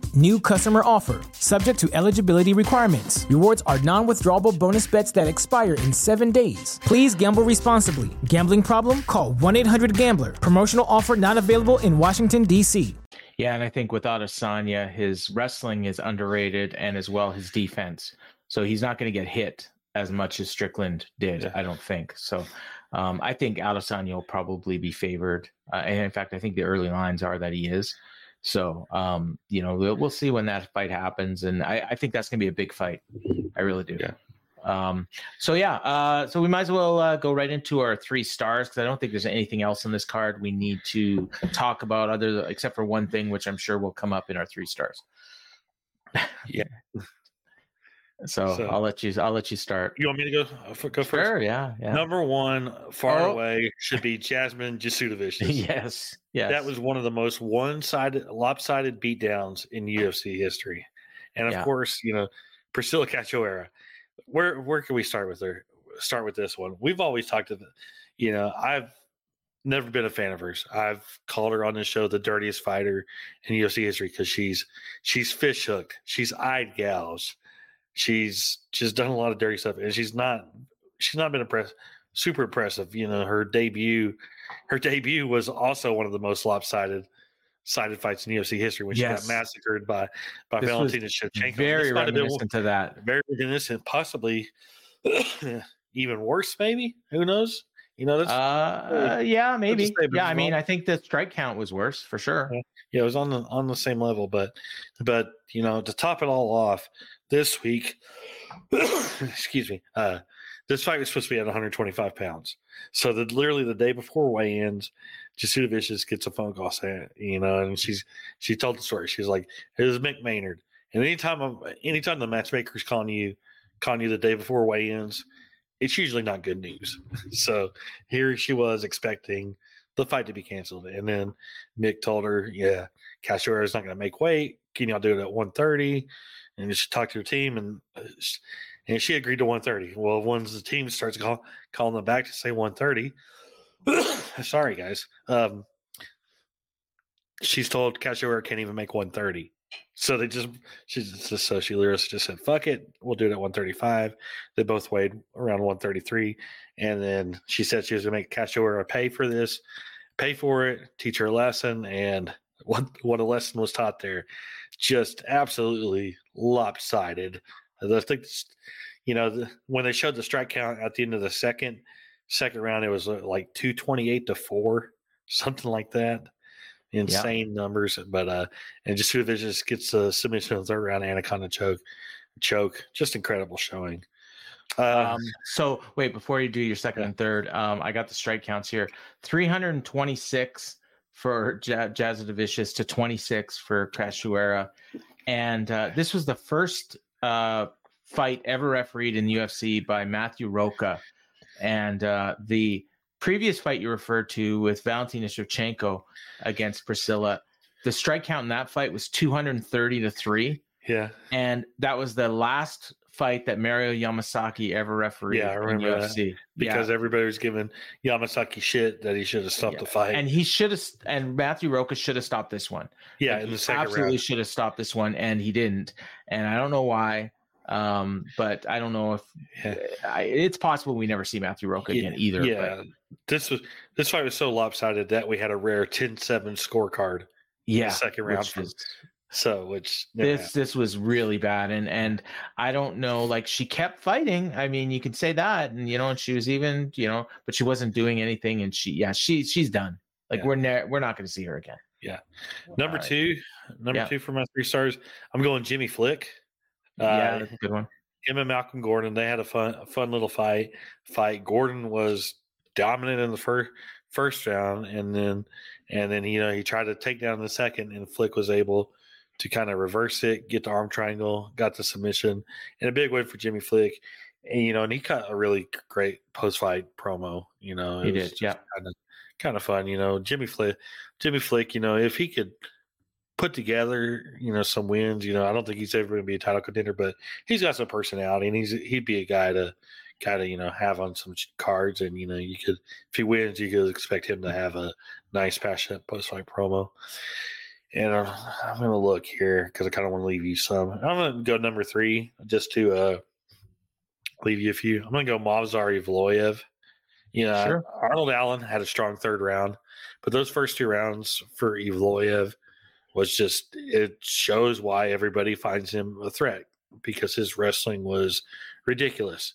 S4: New customer offer. Subject to eligibility requirements. Rewards are non withdrawable bonus bets that expire in seven days. Please gamble responsibly. Gambling problem? Call 1 800 Gambler. Promotional offer not available in Washington, D.C.
S1: Yeah, and I think without Asanya, his wrestling is underrated and as well his defense. So he's not going to get hit as much as Strickland did,
S2: Yeah.
S1: I don't think. So um, I think Adesanya will probably be favored. Uh, and in fact, I think the early lines are that he is. So, um, you know, we'll, we'll see when that fight happens. And I, I think that's going to be a big fight. I really do.
S2: Yeah.
S1: Um, so yeah, uh, so we might as well uh, go right into our three stars because I don't think there's anything else on this card we need to talk about other except for one thing, which I'm sure will come up in our three stars.
S2: Yeah.
S1: So,
S2: So-
S1: I'll let you. I'll let you start.
S2: You want me to go uh, f- go first?
S1: Sure. Yeah. Yeah.
S2: Number one, far
S1: Oh.
S2: away, should be Jasmine Jasudavicius.
S1: yes. Yes.
S2: That was one of the most one-sided, lopsided beatdowns in UFC history, and of
S1: Yeah.
S2: course, you know Priscilla Cachoeira. Where where can we start with her? Start with this one. We've always talked to, you know, I've never been a fan of hers. I've called her on this show the dirtiest fighter in UFC history because she's she's fish hooked, she's eyed gals, she's she's done a lot of dirty stuff, and she's not she's not been impressed super impressive. You know, her debut her debut was also one of the most lopsided sided fights in UFC history when she got massacred by by
S1: This
S2: Valentina Shevchenko.
S1: Very
S2: This might have
S1: reminiscent to that.
S2: very reminiscent, possibly even worse, maybe. Who knows? You know, that's
S1: Uh, yeah, maybe. Yeah, I mean. I think the strike count was worse for sure.
S2: Yeah. yeah, it was on the on the same level, but but you know, to top it all off, this week, excuse me, uh, this fight was supposed to be at 125 pounds. So that literally the day before weigh-ins, Jasudavicius gets a phone call saying, you know, and she's she told the story. She's like, "It was Mick Maynard." And anytime I'm, anytime the matchmaker's calling you, calling you the day before weigh-ins, it's usually not good news. so here she was expecting the fight to be canceled, and then Mick told her, "Yeah, Cachoeira is not going to make weight. Can y'all do it at 130?" And she talked to her team, and uh, and she agreed to 130. Well, once the team starts call, calling them back to say 130, sorry guys, um, she's told Cachoeira can't even make 130. So they just she's just so she literally just said, "Fuck it, we'll do it at 135." They both weighed around 133, and then she said she was going to make Cachoeira pay for this, pay for it, teach her a lesson, and what what a lesson was taught there, just absolutely lopsided. I think, you know, the, when they showed the strike count at the end of the second second round, it was uh, like 228 to four, something like that. Insane numbers, but uh, and just who there just gets a submission in the third round, anaconda choke, choke, just incredible showing. Uh,
S1: Um, so wait, before you do your second
S2: Yeah.
S1: and third, um, I got the strike counts here: 326 for ja- Jasudavicius to 26 for Cachoeira, and uh, this was the first uh, fight ever refereed in the UFC by Matthew Roca, and uh, the previous fight you referred to with Valentina Shevchenko against Priscilla. The strike count in that fight was 230 to three.
S2: Yeah,
S1: and that was the last fight that Mario Yamasaki ever refereed
S2: Yeah, I remember that.
S1: UFC.
S2: because
S1: yeah.
S2: everybody was giving Yamasaki shit that he should have stopped
S1: Yeah.
S2: the fight.
S1: and he should have, and Matthew Roca should have stopped this one.
S2: yeah,
S1: Like,
S2: in
S1: he
S2: the second
S1: absolutely should have stopped this one, and he didn't. And I don't know why, um, but I don't know if
S2: Yeah.
S1: I, it's possible we never see Matthew Roca again either.
S2: Yeah,
S1: but
S2: this was this fight was so lopsided that we had a rare 10-7 scorecard.
S1: yeah,
S2: second round
S1: is-
S2: So which
S1: this
S2: happened.
S1: this was really bad and and i don't know like she kept fighting i mean you can say that and you know and she was even you know but she wasn't doing anything and she yeah she she's done like
S2: Yeah.
S1: we're ne- we're not going to see her again
S2: Yeah. number
S1: right.
S2: two, number
S1: Yeah.
S2: two for my three stars. I'm going Jimmy Flick. Uh,
S1: yeah that's a good one
S2: him and Malcolm Gordon, they had a fun, a fun little fight. Fight. Gordon was dominant in the first first round, and then and then you know he tried to take down the second, and Flick was able to kind of reverse it, get the arm triangle, got the submission, and a big win for Jimmy Flick. And you know, and he cut a really great post fight promo. You know,
S1: He did, yeah.
S2: kind of kind of fun. You know, Jimmy Flick, Jimmy Flick. You know, if he could put together, you know, some wins. You know, I don't think he's ever going to be a title contender, but he's got some personality, and he's he'd be a guy to kind of you know have on some cards, and you know, you could if he wins, you could expect him to mm. have a nice passionate post fight promo. And I'm going to look here because I kind of want to leave you some. I'm going to go number three just to uh, leave you a few. I'm going to go Movsar Evloev. You know,
S1: Sure.
S2: Arnold Allen had a strong third round, but those first two rounds for Evloev was just, it shows why everybody finds him a threat because his wrestling was ridiculous.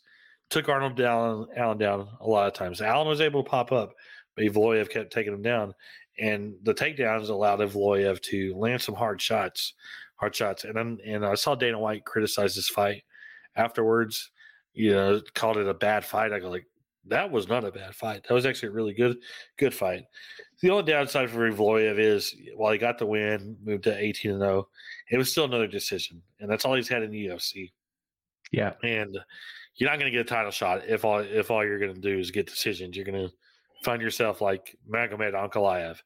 S2: Took Arnold Allen, Allen down a lot of times. Allen was able to pop up, but Evloev kept taking him down. And the takedowns allowed Evloev to land some hard shots, hard shots. And then, and I saw Dana White criticize this fight afterwards. You know, called it a bad fight. I go like, that was not a bad fight. That was actually a really good, good fight. The only downside for Evloev is while he got the win, moved to eighteen and zero, it was still another decision, and that's all he's had in the UFC.
S1: Yeah.
S2: And you're not going to get a title shot if all if all you're going to do is get decisions. You're going to find yourself like Magomed Ankalaev,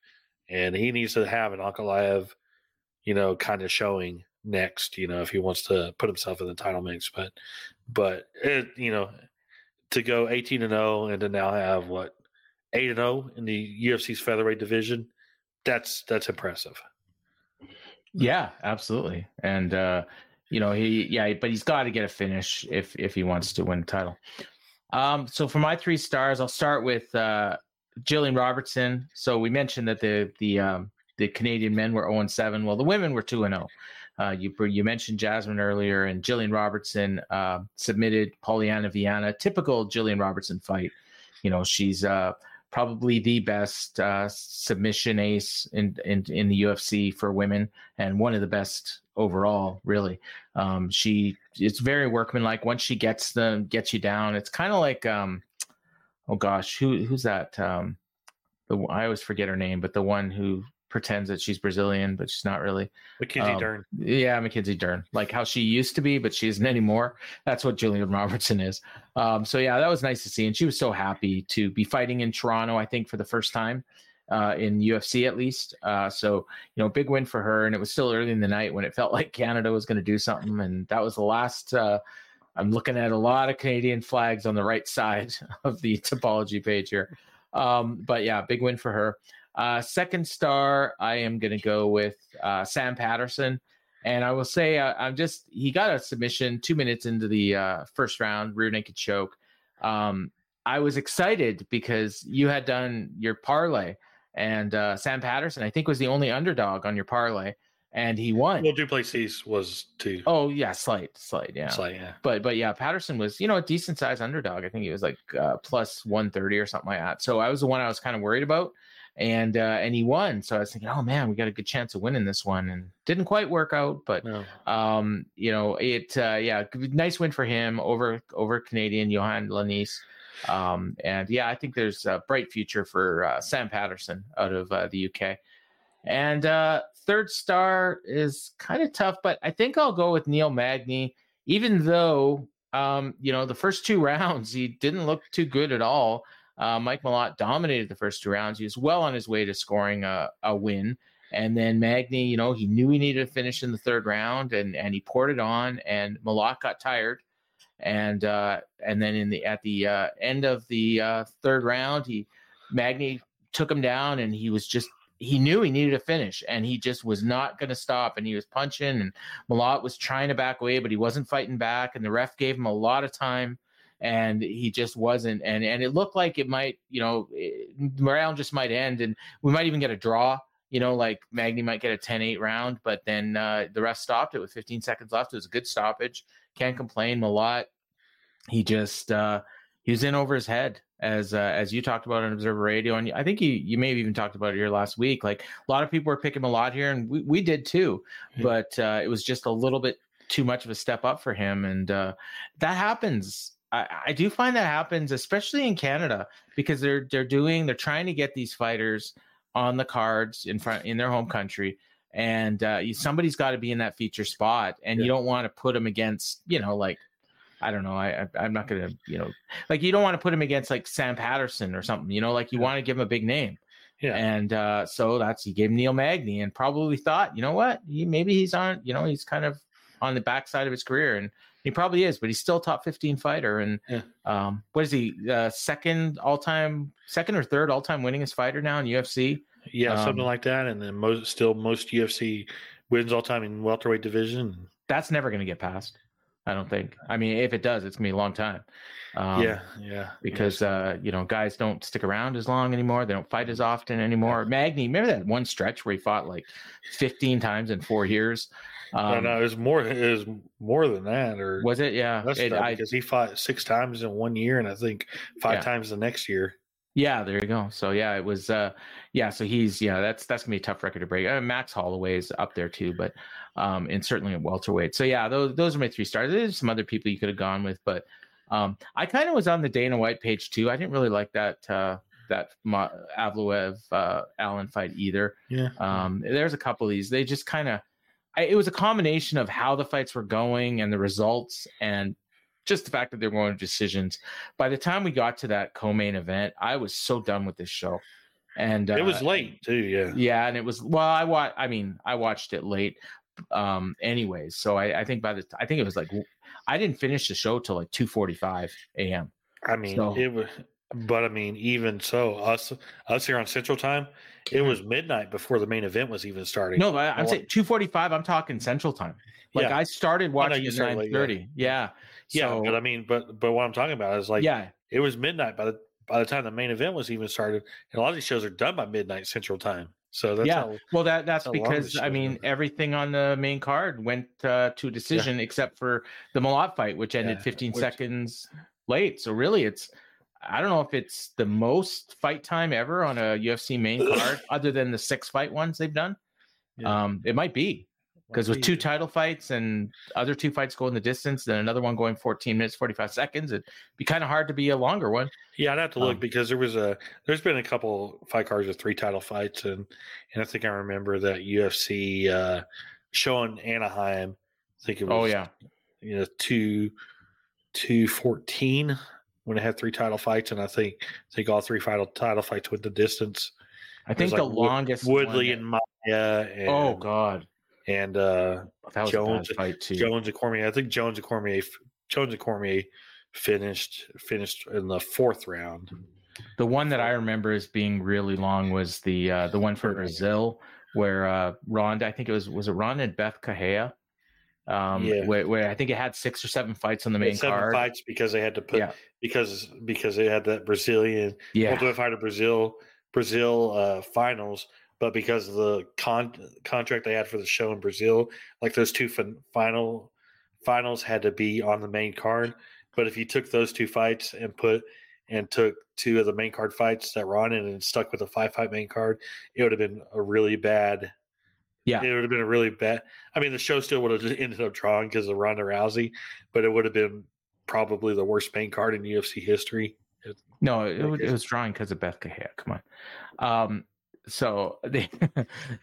S2: and he needs to have an Ankalaev, you know, kind of showing next. You know, if he wants to put himself in the title mix, but but it, you know, to go 18 and 0 and to now have what eight and 0 in the UFC's featherweight division, that's that's impressive.
S1: Yeah, absolutely. And uh, you know, he yeah, but he's got to get a finish if if he wants to win the title. Um, so for my three stars, I'll start with uh Jillian Robertson. So we mentioned that the the um the Canadian men were 0 7. Well, the women were 2 0. Uh, you you mentioned Jasmine earlier, and Jillian Robertson uh, submitted Polyana Viana, typical Jillian Robertson fight. You know, she's uh, probably the best uh, submission ace in, in in the UFC for women, and one of the best overall. Really, um, she it's very workmanlike. Once she gets them, gets you down. It's kind of like, um, oh gosh, who who's that? Um, the I always forget her name, but the one who pretends that she's Brazilian, but she's not really.
S2: Mackenzie
S1: Um,
S2: Dern.
S1: Yeah, Mackenzie Dern, like how she used to be, but she isn't anymore. That's what Jillian Robertson is. Um, so yeah, that was nice to see, and she was so happy to be fighting in Toronto. I think for the first time uh, in UFC at least. Uh, so you know, big win for her, and it was still early in the night when it felt like Canada was going to do something, and that was the last. Uh, I'm looking at a lot of Canadian flags on the right side of the Tapology page here. Um, but yeah, big win for her. Uh, second star, I am going to go with uh, Sam Patterson. And I will say, uh, I'm just, he got a submission two minutes into the uh, first round, rear naked choke. Um, I was excited because you had done your parlay, and uh, Sam Patterson, I think, was the only underdog on your parlay, and he won.
S2: Well, Du Plessis was too.
S1: Oh, yeah, slight, slight, yeah.
S2: slight, yeah.
S1: But but yeah, Patterson was you know a decent sized underdog. I think he was like uh, plus one thirty or something like that. So I was the one I was kind of worried about, and uh, and he won. So I was thinking, oh man, we got a good chance of winning this one, and didn't quite work out. But
S2: No.
S1: um, you know it uh, yeah, nice win for him over over Canadian Johan Lainesse. Um, and yeah, I think there's a bright future for uh, Sam Patterson out of uh, the UK. And uh, third star is kind of tough, but I think I'll go with Neil Magny, even though um, you know the first two rounds he didn't look too good at all. Uh, Mike Malott dominated the first two rounds. He was well on his way to scoring a, a win. And then Magny, you know, he knew he needed to finish in the third round, and and he poured it on. And Malott got tired, and uh, and then in the at the uh, end of the uh, third round, he Magny took him down, and he was just he knew he needed a finish, and he just was not going to stop, and he was punching, and Malott was trying to back away, but he wasn't fighting back, and the ref gave him a lot of time. And he just wasn't, and and it looked like it might, you know, morale just might end, and we might even get a draw you know, like Magny might get a 10 8 round, but then uh, the rest stopped it with 15 seconds left. It was a good stoppage. Can't complain. Malott, he just, uh, he was in over his head as uh, as you talked about on Observer Radio, and I think you you may have even talked about it here last week. Like a lot of people were picking a lot here, and we, we did too, but uh, it was just a little bit too much of a step up for him, and uh, that happens. I, I do find that happens, especially in Canada, because they're they're doing they're trying to get these fighters on the cards in front in their home country and uh, you, somebody's got to be in that feature spot and you don't want to put them against you know like i don't know I, I i'm not gonna you know like you don't want to put him against like sam patterson or something you know like you want to give him a big name
S2: Yeah.
S1: and uh, so that's he gave him neil magny and probably thought you know what he, maybe he's on you know he's kind of on the backside of his career and he probably is but he's still top 15 fighter and
S2: Yeah.
S1: um what is he uh second all-time second or third all-time winningest fighter now in ufc
S2: yeah, something
S1: Um,
S2: like that. And then most still most UFC wins all time in welterweight division.
S1: That's never going to get passed. I don't think. I mean, if it does, it's going to be a long time. Um,
S2: yeah, yeah.
S1: because uh, you know guys don't stick around as long anymore. They don't fight as often anymore. Magny, remember that one stretch where he fought like 15 times in four years?
S2: no,
S1: Um,
S2: no, it was more. It was more than that, or
S1: Was it? Yeah.
S2: That's
S1: It- I-
S2: because he fought six times in one year, and I think five
S1: Yeah.
S2: times the next year.
S1: Yeah, there you go. So yeah, it was uh yeah, so he's yeah, that's that's gonna be a tough record to break. Uh, Max Holloway's up there too, but um and certainly at welterweight. So yeah, those those are my three stars. There's some other people you could have gone with, but um I kind of was on the Dana White page too. I didn't really like that uh that Ma- Evloev uh Allen fight either.
S2: Yeah.
S1: Um there's a couple of these. They just kind of it was a combination of how the fights were going and the results and just the fact that they're going to decisions. By the time we got to that co-main event, I was so done with this show. And uh,
S2: it was late too. Yeah.
S1: yeah, and it was well, I watched. I mean, I watched it late, um, anyways. So I, I think by the I think it was like I didn't finish the show till like two forty five a.m.
S2: I mean,
S1: So-
S2: it was, but I mean, even so, us us here on Central Time, it was midnight before the main event was even starting.
S1: No, but I'm saying two forty five. I'm talking Central Time. Like
S2: Yeah.
S1: I started watching at nine
S2: late, yeah.
S1: thirty. Yeah.
S2: Yeah,
S1: So,
S2: but I mean, but but what I'm talking about is like,
S1: yeah,
S2: it was midnight by the by the time the main event was even started, and a lot of these shows are done by midnight Central Time. So that's
S1: yeah.
S2: how,
S1: well, that that's because I mean
S2: been.
S1: everything on the main card went uh, to a decision except for the Malott fight, which ended
S2: Yeah,
S1: 15
S2: which-
S1: seconds late. So really, it's I don't know if it's the most fight time ever on a UFC main card, other than the six fight ones they've done.
S2: Yeah.
S1: Um, it might be because with two title fights and other two fights going the distance, then another one going 14 minutes 45 seconds, it'd be kind of hard to be a longer one.
S2: Yeah, I'd have to look
S1: Um,
S2: because there was a there's been a couple fight cards with three title fights and and I think I remember that UFC uh show in Anaheim. I think it was
S1: Oh yeah,
S2: you know two two fourteen when it had three title fights and I think I think all three title title fights went the distance.
S1: I think the
S2: like
S1: longest
S2: Woodley
S1: one
S2: and Maia and
S1: oh god,
S2: and uh
S1: that was
S2: Jones-
S1: a bad fight too.
S2: Jones and Cormier. I think Jones and Cormier Jones and Cormier finished finished in the fourth round.
S1: The one that I remember as being really long was the uh, the one for Brazil where uh, Ronda, I think it was was it Ronda and Bethe Correia, um,
S2: Yeah.
S1: where, where I think it had six or seven fights on the main
S2: seven
S1: card.
S2: fights because they had to put
S1: Yeah.
S2: because because they had that Brazilian
S1: Yeah,
S2: Ultimate Fighter Brazil Brazil uh, finals, but because of the con- contract they had for the show in Brazil, like those two fin- final finals had to be on the main card. But if you took those two fights and put and took two of the main card fights that were on it and stuck with a five fight main card, it would have been a really bad.
S1: Yeah.
S2: it would have been a really bad. I mean, the show still would have just ended up drawing because of Ronda Rousey, but it would have been probably the worst main card in UFC history.
S1: no, it, was- it was drawing because of Bethe Correia. Come on. Um, so the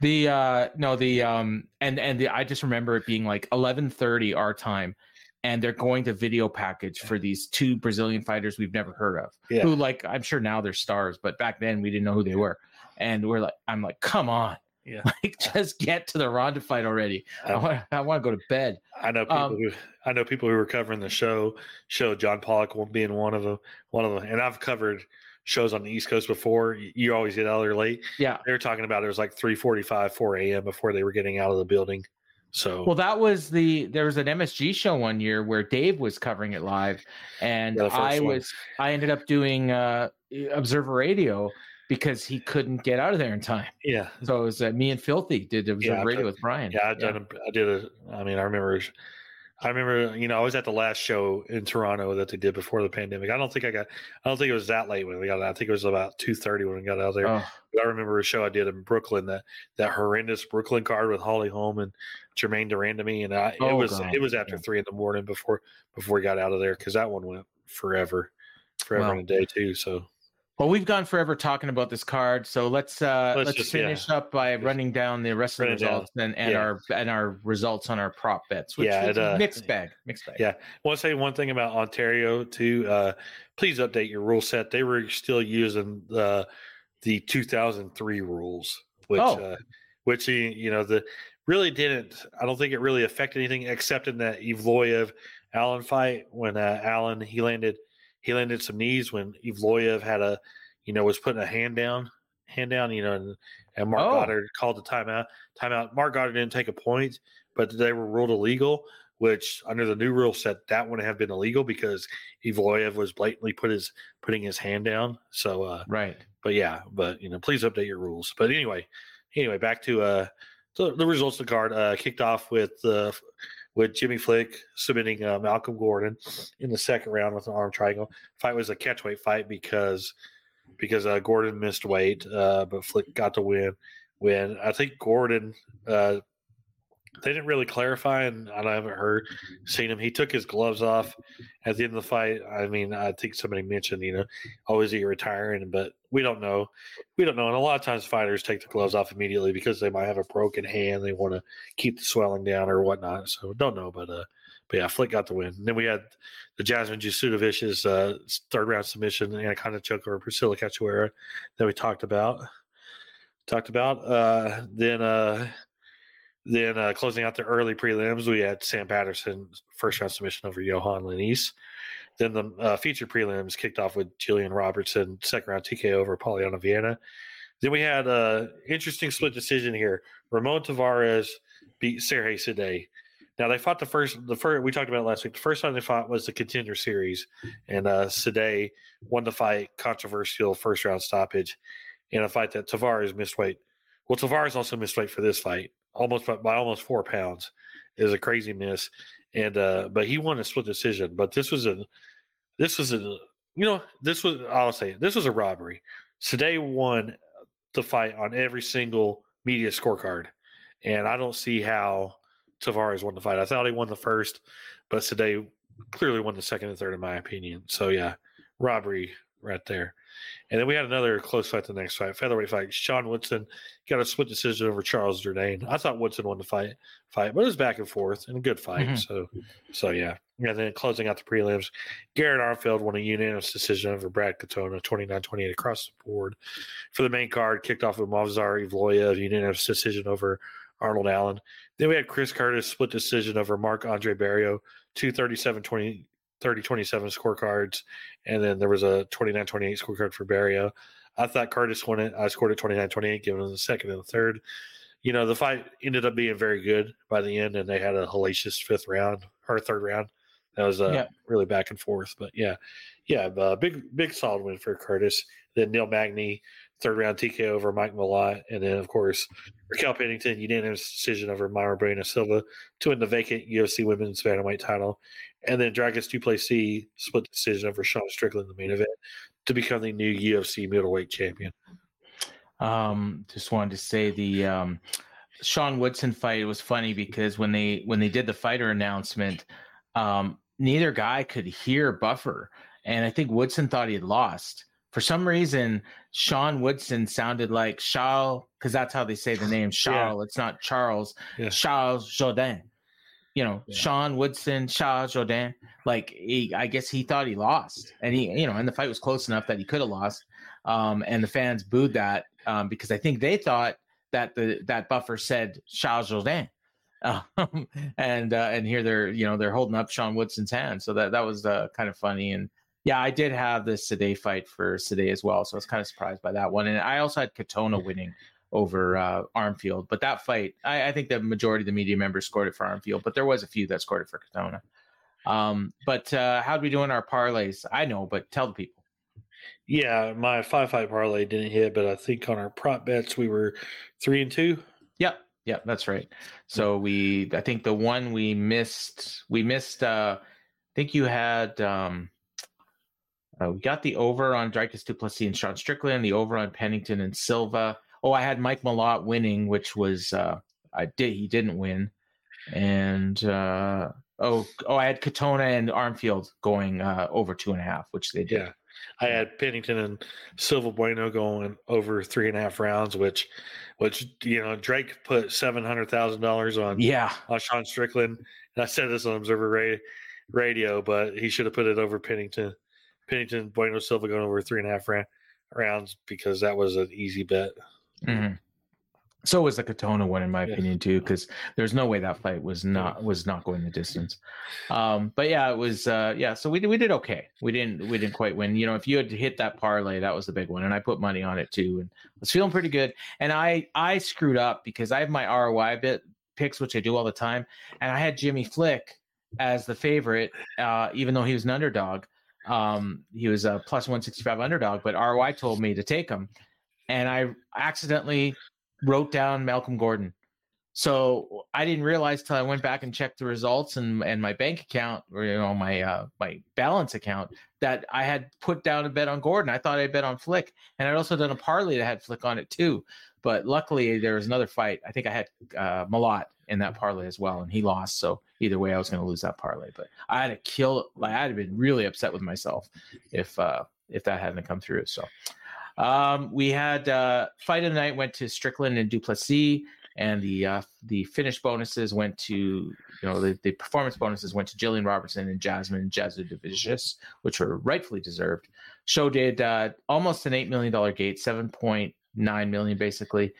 S1: the uh no the um and and the I just remember it being like eleven thirty our time, and they're going to video package for these two Brazilian fighters we've never heard of.
S2: Yeah.
S1: Who like I'm sure now they're stars, but back then we didn't know who they were, and we're like I'm like come on,
S2: Yeah.
S1: like just get to the Ronda fight already. I
S2: Um,
S1: want I want to go to bed.
S2: I know people
S1: Um,
S2: who I know people who were covering the show. Show John Pollock being one of them. One of them, and I've covered shows on the East Coast before. You, always get out there late.
S1: Yeah.
S2: They were talking about it was like three forty-five, four a.m. before they were getting out of the building. So
S1: Well, that was the there was an MSG show one year where Dave was covering it live, and
S2: Yeah,
S1: I
S2: one.
S1: was I ended up doing uh, Observer Radio because he couldn't get out of there in time.
S2: yeah,
S1: So it was uh, me and Filthy did Observer
S2: I've
S1: Radio
S2: done-
S1: with Brian.
S2: yeah, I done. A, I did a. I mean, I remember. I remember, you know, I was at the last show in Toronto that they did before the pandemic. I don't think I got. I don't think it was that late when we got. Out. I think it was about two thirty when we got out there.
S1: Oh,
S2: But I remember a show I did in Brooklyn that that horrendous Brooklyn card with Holly Holm and Germaine de Randamie, and I, it
S1: Oh,
S2: was
S1: God.
S2: it was after three in the morning before before we got out of there because that one went forever, forever
S1: Wow.
S2: in a day too. So
S1: well, we've gone forever talking about this card, so let's uh
S2: Let's
S1: let's,
S2: just- yeah.
S1: finish up by running down the rest of the
S2: Run down.
S1: results and, and
S2: Yeah.
S1: our and our results on our prop bets. Which
S2: Yeah, it, uh,
S1: mixed bag, mixed bag.
S2: Yeah. I want to say one thing about Ontario too. Uh, please update your rule set. They were still using the the 2003 rules, which
S1: Oh.
S2: uh, which you you know the really didn't. I don't think it really affected anything except in that Evloev Allen fight when uh, Allen he landed he landed some knees when Evloev had a you know was putting a hand down hand down, you know, and, and Mark
S1: Oh.
S2: Goddard called the timeout. Timeout. Marc Goddard didn't take a point, but they were ruled illegal, which under the new rule set that wouldn't have been illegal because Evloev was blatantly put his putting his hand down. So uh
S1: Right.
S2: but yeah, but you know, please update your rules. But anyway, anyway, back to uh the, the results of the card. Uh kicked off with uh with Jimmy Flick submitting uh, Malcolm Gordon in the second round with an arm triangle. Fight was a catchweight fight because because uh, Gordon missed weight, uh, but Flick got the win. When I think Gordon, uh, they didn't really clarify, and I haven't heard seen him. He took his gloves off at the end of the fight. I mean, I think somebody mentioned, you know, oh, is he retiring? But we don't know. We don't know. And a lot of times fighters take the gloves off immediately because they might have a broken hand. They want to keep the swelling down or whatnot. So don't know. But uh, but yeah, Flick got the win. And then we had the Jasmine Jasudavicius uh, third round submission, Anaconda choke over Priscilla Cachoeira that we talked about. Talked about. Uh, then uh, then uh, closing out the early prelims, we had Sam Patterson first round submission over Johan Lainesse. Then the uh, feature prelims kicked off with Jillian Robertson, second round TK over Polyana Viana. Then we had an interesting split decision here. Ramon Taveras beat Sergey Sidey. Now they fought the first, the first we talked about last week. The first time they fought was the contender series, and uh, Sidey won the fight, controversial first round stoppage, in a fight that Taveras missed weight. Well, Taveras also missed weight for this fight, almost by, almost four pounds. is a crazy miss, and uh, but he won a split decision. But this was a, this was a, you know, this was I'll say this was a robbery. Sidey won the fight on every single media scorecard, and I don't see how Taveras won the fight. I thought he won the first, but Sidey clearly won the second and third, in my opinion. So yeah, robbery right there. And then we had another close fight the next fight, featherweight fight. Sean Woodson got a split decision over Charles Jourdain. I thought Woodson won the fight, fight, but it was back and forth and a good fight.
S1: Mhm.
S2: So, so yeah. And then closing out the prelims, Garrett Armfield won a unanimous decision over Brad Katona, 29-28 across the board. For the main card, kicked off with Movsar Evloev, unanimous decision over Arnold Allen. Then we had Chris Curtis split decision over Marc-André Barriault, 237 20, 30 27 scorecards. And then there was a 29 28 scorecard for Barriault. I thought Curtis won it. I scored a 29 28, giving him the second and the third. You know, the fight ended up being very good by the end, and they had a hellacious fifth round or third round. That was uh,
S1: Yeah.
S2: really back and forth. But yeah, yeah, uh, big, big solid win for Curtis. Then Neil Magny, third round TK over Mike Malott. And then, of course, Raquel Pennington, unanimous decision over Mayra Bueno Silva to win the vacant UFC women's bantamweight title. And then Dricus Du Plessis split decision over Sean Strickland in the main event to become the new UFC middleweight champion.
S1: Um, just wanted to say the um, Sean Woodson fight was funny because when they when they did the fighter announcement, um, neither guy could hear Buffer, and I think Woodson thought he had lost. For some reason, Sean Woodson sounded like Charles because that's how they say the name Charles. It's not Charles.
S2: Yeah.
S1: Charles Jourdain. You know,
S2: Yeah.
S1: Sean Woodson, Charles Jordan. Like he, I guess he thought he lost, and he, you know, and the fight was close enough that he could have lost. Um, and the fans booed that um, because I think they thought that the that buffer said Charles Jordan. Um, and uh, and here they're you know they're holding up Sean Woodson's hand, so that that was uh, kind of funny. And yeah, I did have this Sidey fight for Sidey as well, so I was kind of surprised by that one. And I also had Katona winning over uh, Armfield, but that fight, I, I think the majority of the media members scored it for Armfield, but there was a few that scored it for Katona. Um, but uh, how'd we do in our parlays? I know, but tell the people.
S2: Yeah, my five fight parlay didn't hit, but I think on our prop bets we were three and two.
S1: Yep. Yep, that's right. So we I think the one we missed we missed uh I think you had um uh, we got the over on Dricus Du Plessis and Sean Strickland, the over on Pennington and Silva. Oh, I had Mike Malott winning, which was uh I did he didn't win. And uh oh oh I had Katona and Armfield going uh over two and a half, which they did.
S2: Yeah. I had Pennington and Silva Bueno going over three and a half rounds, which, which you know, Drake put seven hundred thousand dollars on
S1: Yeah.
S2: on Sean Strickland, and I said this on Observer Radio, but he should have put it over Pennington, Pennington Bueno Silva going over three and a half ra- rounds because that was an easy bet.
S1: Hmm So was the Katona one, in my
S2: Yeah.
S1: opinion, too, because there's no way that fight was not was not going the distance. Um, but yeah, it was. Uh, yeah, so we did we did okay. We didn't we didn't quite win. You know, if you had to hit that parlay, that was the big one, and I put money on it too, and I was feeling pretty good. And I I screwed up because I have my ROI bit picks, which I do all the time, and I had Jimmy Flick as the favorite, uh, even though he was an underdog. Um, he was a plus 165 underdog, but ROI told me to take him. And I accidentally wrote down Malcolm Gordon. So I didn't realize till I went back and checked the results and, and my bank account or you know my uh, my balance account that I had put down a bet on Gordon. I thought I bet on Flick, and I'd also done a parlay that had Flick on it too. But luckily there was another fight. I think I had uh, Malott in that parlay as well, and he lost. So either way, I was going to lose that parlay. But I had to kill. Like I'd have been really upset with myself if uh, if that hadn't come through. So um, we had uh, fight of the night went to Strickland and Du Plessis, and the uh, the finish bonuses went to you know the, the performance bonuses went to Jillian Robertson and Jasmine Jasudavicius, which were rightfully deserved. Show did uh, almost an eight million dollar gate, seven point nine million basically.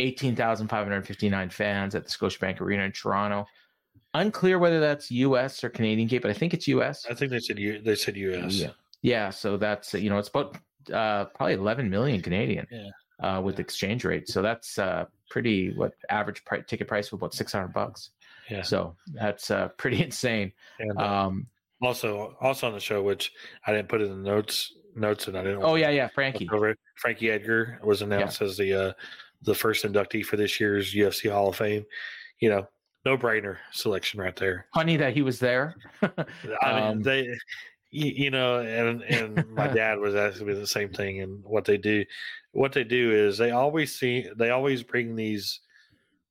S1: 18,559 fans at the Scotiabank Arena in Toronto. Unclear whether that's US or Canadian gate, but I think it's US.
S2: I think they said you. They said U.S.
S1: Yeah. Yeah. So that's, you know, it's about uh, probably 11 million Canadian
S2: Yeah.
S1: uh, with exchange rate. So that's uh, pretty, what average pri- ticket price of about 600 bucks.
S2: Yeah.
S1: So that's uh, pretty insane.
S2: And uh,
S1: Um,
S2: also, also on the show, which I didn't put in the notes. Notes, and I didn't.
S1: oh, yeah, yeah. Frankie.
S2: Frankie Edgar was announced as the uh, the first inductee for this year's UFC Hall of Fame. You know, no brainer selection right there.
S1: Funny that he was there.
S2: I mean,
S1: Um,
S2: they, you, you know, and and my dad was asking me the same thing. And what they do, what they do is they always see, they always bring these.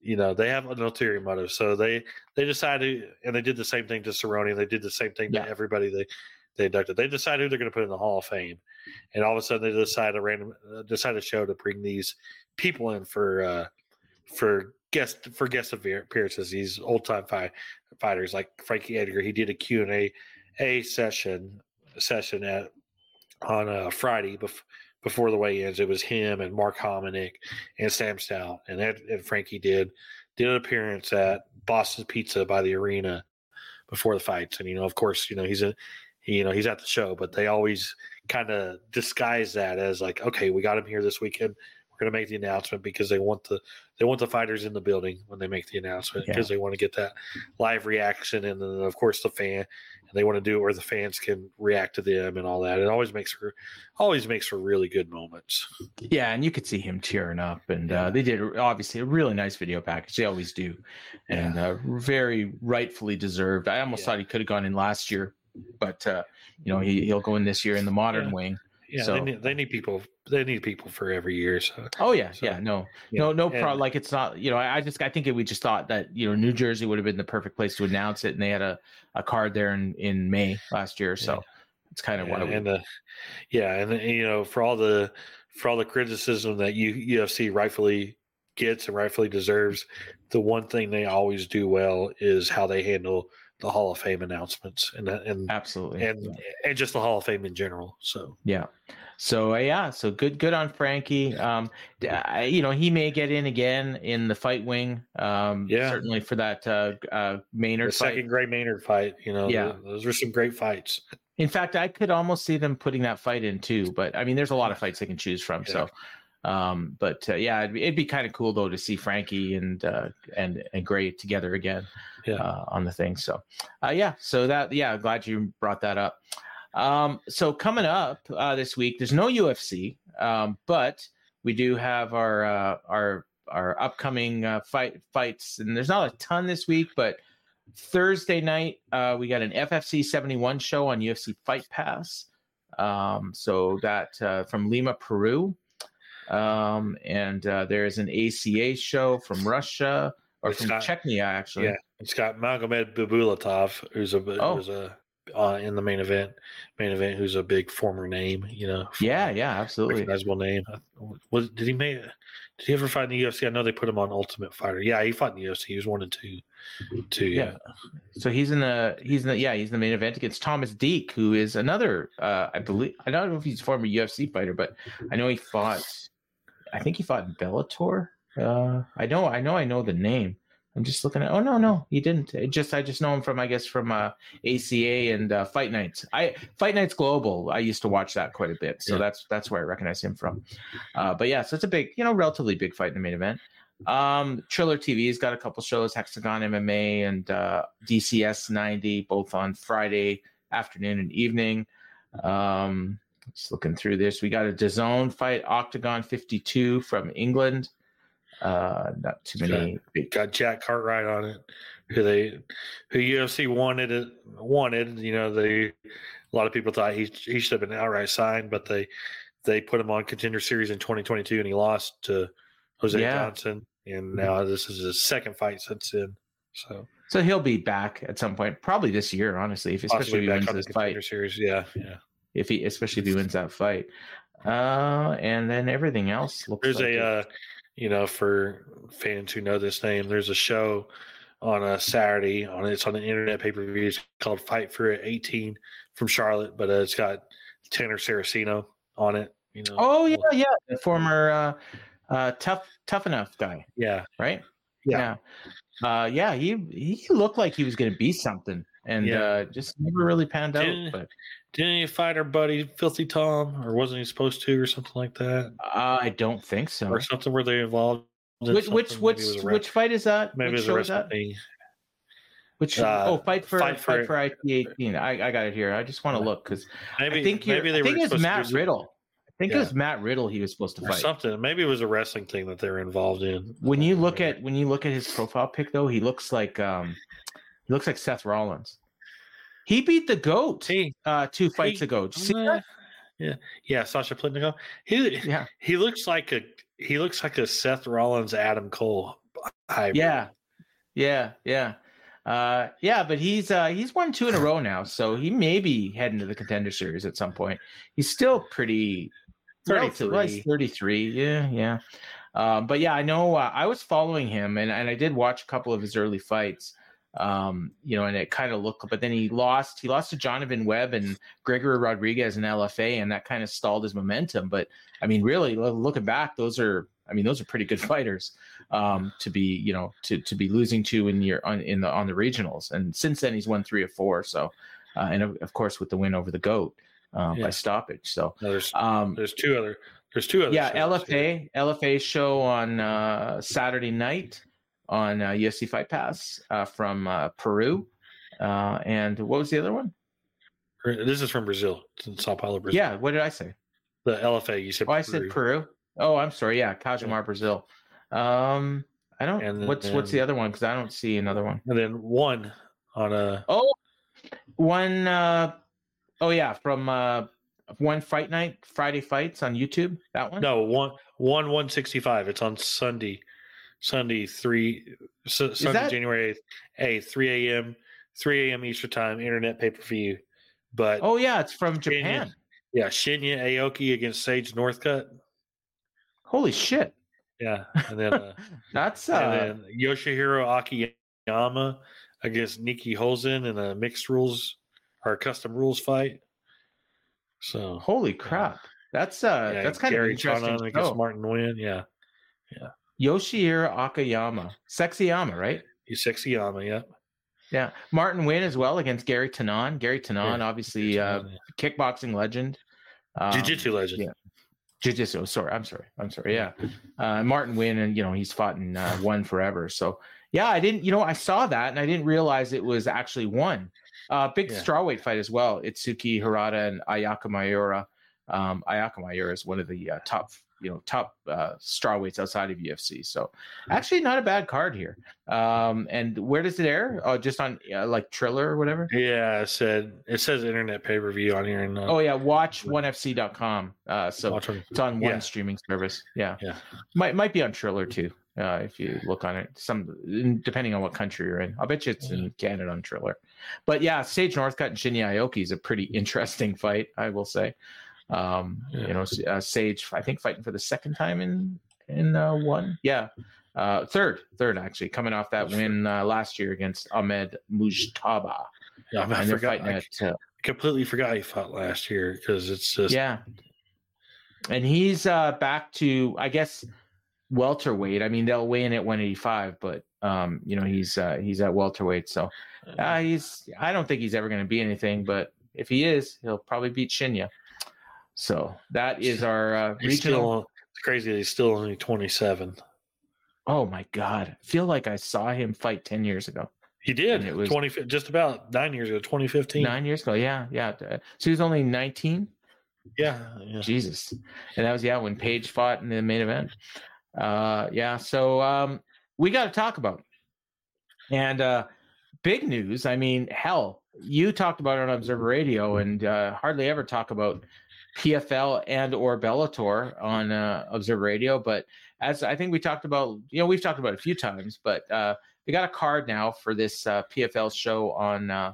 S2: You know, they have an ulterior motive, so they they decided, and they did the same thing to Cerrone. and They did the same thing
S1: Yeah.
S2: to everybody they they inducted. They decided who they're going to put in the Hall of Fame, and all of a sudden they decide a random uh, decide a show to bring these people in for uh for guest for guest appearances. These old time fight, fighters like Frankie Edgar. He did a Q and A a session session at on a Friday bef- before the weigh-ins. It was him and Mark Hominick and Sam Stout, and Ed, and Frankie did did an appearance at Boston Pizza by the arena before the fights. And you know, of course, you know he's a you know he's at the show, but they always kind of disguise that as like, okay, we got him here this weekend. Going to make the announcement because they want the they want the fighters in the building when they make the announcement
S1: Yeah.
S2: because they want to get that live reaction and then of course the fan and they want to do it where the fans can react to them and all that. It always makes for always makes for really good moments.
S1: Yeah, and you could see him tearing up, and uh, they did obviously a really nice video package. They always do, and uh, very rightfully deserved. I almost
S2: Yeah.
S1: thought he could have gone in last year, but uh, you know he he'll go in this year in the modern
S2: Yeah.
S1: wing.
S2: Yeah,
S1: So-
S2: they, need, they need people. They need people for every year. So
S1: Oh yeah,
S2: So,
S1: yeah, no,
S2: yeah,
S1: no, no problem. Like it's not, you know, I, I just I think we just thought that you know New Jersey would have been the perfect place to announce it, and they had a, a card there in in May last year, so
S2: Yeah.
S1: it's kind of what
S2: and uh, yeah, and you know, for all the for all the criticism that U, UFC rightfully gets and rightfully deserves, the one thing they always do well is how they handle the Hall of Fame announcements and and
S1: absolutely
S2: and and just the Hall of Fame in general. So
S1: Yeah. So uh, yeah, so good, good on Frankie. Um, I- you know, he may get in again in the fight wing. Um,
S2: Yeah.
S1: certainly for that uh, uh,
S2: the
S1: Maynard fight.
S2: second Gray Maynard fight, you know,
S1: Yeah.
S2: th- those were some great fights.
S1: In fact, I could almost see them putting that fight in too. But I mean, there's a lot of fights they can choose from. So, um, but uh, yeah, it'd be, it'd be kind of cool though to see Frankie and uh, and and Gray together again
S2: Yeah.
S1: uh, on the thing. So, uh, yeah, so that yeah, glad you brought that up. Um, so coming up uh, this week, there's no UFC, um, but we do have our uh, our our upcoming uh, fight fights, and there's not a ton this week, but Thursday night uh, we got an FFC 71 show on UFC Fight Pass. Um, so that uh, from Lima, Peru, um, and uh, there is an ACA show from Russia or
S2: It's
S1: from
S2: got-
S1: Chechnya actually.
S2: Yeah, it's got Magomed Bibulatov, who's a
S1: Oh.
S2: who's a uh, in the main event, main event, who's a big former name, you know,
S1: Yeah, yeah, absolutely.
S2: recognizable name. Was did he make? Did he ever fight in the UFC? I know they put him on Ultimate Fighter. Yeah, he fought in the UFC. He was one and two, two.
S1: Yeah. So he's in the he's in the yeah he's in the main event against Tomas Deak, who is another uh, I believe I don't know if he's a former UFC fighter, but I know he fought. I think he fought Bellator Uh, I know, I know, I know the name. I'm just looking at. Oh no, no, he didn't. It just I just know him from I guess from uh, ACA and uh, Fight Nights. I Fight Nights Global. I used to watch that quite a bit, so
S2: Yeah.
S1: that's that's where I recognize him from. Uh, but yeah, so it's a big, you know, relatively big fight in the main event. Um, Triller TV's got a couple shows, Hexagon MMA and uh, DCS 90, both on Friday afternoon and evening. Um, just looking through this, we got a DAZN fight, Octagon 52 from England. Uh, not too many. big-
S2: got Jack Cartwright on it, who they who UFC wanted it wanted. You know, they a lot of people thought he he should have been outright signed, but they they put him on contender series in 2022 and he lost to Jose
S1: Yeah.
S2: Johnson. And now this is his second fight since then. So
S1: So he'll be back at some point, probably this year, honestly, if especially if he
S2: back
S1: wins this fight.
S2: series. Yeah, yeah.
S1: If he, especially if he wins that fight. Uh, and then everything else looks.
S2: There's
S1: like
S2: a uh, you know for fans who know this name, there's a show on a Saturday on it's on the internet pay per view. It's called Fight for It 18 from Charlotte, but uh, it's got Tanner Saraceno on it. You know.
S1: Oh yeah, yeah, the former uh, uh, tough tough enough guy,
S2: yeah,
S1: right?
S2: Yeah.
S1: yeah, uh, yeah. He he looked like he was going to be something, and
S2: Yeah.
S1: uh, just never really panned out.
S2: Didn't-
S1: But
S2: Didn't he fight our buddy Filthy Tom, or wasn't he supposed to, or something like that,
S1: uh, I don't think so.
S2: or something where they involved? in
S1: Which which which
S2: Maybe it was a
S1: which fight is that?
S2: Maybe it
S1: which show is that? Which
S2: Uh,
S1: oh, fight for
S2: Fight for-
S1: for, IT eighteen. I, I got it here. I just want to look because
S2: Maybe
S1: I think
S2: maybe they
S1: I think
S2: were
S1: it was
S2: supposed to do
S1: Matt Riddle. I think
S2: Yeah.
S1: it was Matt Riddle he was supposed to
S2: or
S1: fight.
S2: something. Maybe it was a wrestling thing that they were involved in.
S1: When you look at when you look at his profile pic though, he looks like um he looks like Seth Rollins. He beat the goat
S2: He,
S1: uh two fights
S2: he-
S1: ago. See
S2: uh,
S1: that?
S2: yeah, yeah, Sasha Palatnikov. He
S1: Yeah.
S2: he looks like a he looks like a Seth Rollins Adam Cole hybrid.
S1: Yeah. Yeah, yeah. Uh yeah, but he's uh he's won two in a row now, so he may be heading to the contender series at some point. He's still pretty relative- well, he's 33. Yeah, yeah. Um, but yeah, I know uh, I was following him and, and I did watch a couple of his early fights. Um, you know, and it kind of looked, but then he lost. He lost to Jonathan Webb and Gregory Rodriguez in LFA, and that kind of stalled his momentum. But I mean, really, looking back, those are, I mean, those are pretty good fighters um, to be, you know, to to be losing to in your on in the on the regionals. And since then, he's won three or four. So, uh, and of, of course, with the win over the goat uh,
S2: Yeah.
S1: by stoppage. So,
S2: No, there's
S1: um,
S2: there's two other there's two other
S1: yeah. LFA LFA show on uh, Saturday night on uh, UFC Fight Pass uh, from uh, Peru, uh, and what was the other one?
S2: This is from Brazil. It's in Sao Paulo, Brazil.
S1: Yeah, what did I say?
S2: the LFA. You said.
S1: Oh, I said Peru. Oh, I'm sorry. Yeah, Cajamar, Brazil. Um, I don't.
S2: And
S1: what's what's the other one? Because I don't see another one.
S2: and then one on a
S1: Oh, one. Uh, oh yeah, from uh, one fight night, Friday fights on YouTube. That one.
S2: no one one one sixty five. It's on Sunday, Sunday three su- Sunday
S1: that-
S2: January eighth, three a.m. three a.m. Eastern time internet pay per view. But
S1: Oh yeah, it's from
S2: Shinya-
S1: Japan.
S2: yeah, Shinya Aoki against Sage Northcutt.
S1: Holy shit.
S2: Yeah, and then uh,
S1: That's uh,
S2: and then Yoshihiro Akiyama against Nicky Holzken in a mixed rules or custom rules fight. So
S1: Holy crap! That's uh,
S2: yeah,
S1: that's kind
S2: Gary
S1: of interesting.
S2: Tonon against. Martin Nguyen. Yeah.
S1: Yeah, Yoshihiro Akiyama, Sexyama, right?
S2: he's Sexyama. Yeah,
S1: Yeah, Martin Nguyen as well against Gary Tonon. Gary Tonon,
S2: Yeah,
S1: obviously, uh, kickboxing legend, um,
S2: Jiu-Jitsu legend.
S1: yeah. Jiu-Jitsu. Sorry, I'm sorry, I'm sorry. Yeah, uh, Martin Nguyen, and you know he's fought in uh, one forever. So yeah, I didn't, you know, I saw that and I didn't realize it was actually one. Uh, big
S2: Yeah.
S1: strawweight fight as well. Itsuki Hirata and Ayaka Miura. Um, Ayaka Miura is one of the uh, top, you know, top uh, strawweights outside of UFC. So actually, not a bad card here. Um, and where does it air? Oh, just on uh, like Triller or whatever.
S2: Yeah, it said it says internet pay per view on here. And, uh,
S1: Oh yeah, watch onefc.com. Uh, so it's on one
S2: Yeah.
S1: streaming service. Yeah,
S2: Yeah.
S1: might might be on Triller too. Uh, if you look on it, some depending on what country you're in. I'll bet you it's in Canada on Triller. But yeah, Sage Northcutt and Shinya Aoki is a pretty interesting fight, I will say. Um,
S2: Yeah.
S1: You know, uh, Sage, I think fighting for the second time in in uh, one. Yeah, uh, third, third actually, coming off that win uh, last year against Ahmed Mujtaba,
S2: Yeah, I forgot. I
S1: at uh,
S2: completely forgot he fought last year because it's just
S1: yeah and he's uh back to i guess welterweight. I mean, they'll weigh in at 185, but um, you know, he's uh, he's at welterweight, so uh, he's. I don't think he's ever going to be anything, but if he is, he'll probably beat Shinya. So that is our uh, regional.
S2: still, it's crazy that he's still only 27.
S1: oh my god! I feel like I saw him fight 10 years ago.
S2: He did.
S1: And it was-
S2: 20, just about nine years ago, 2015.
S1: Nine years ago, yeah, yeah. So he was only 19.
S2: Yeah. yeah.
S1: Jesus. And that was yeah when Paige fought in the main event. Uh yeah, so um we got to talk about. it. And uh big news, I mean, hell, you talked about it on Observer Radio and uh hardly ever talk about PFL and or Bellator on uh, Observer Radio, but as I think we talked about, you know, we've talked about a few times, but uh we got a card now for this uh, PFL show on uh,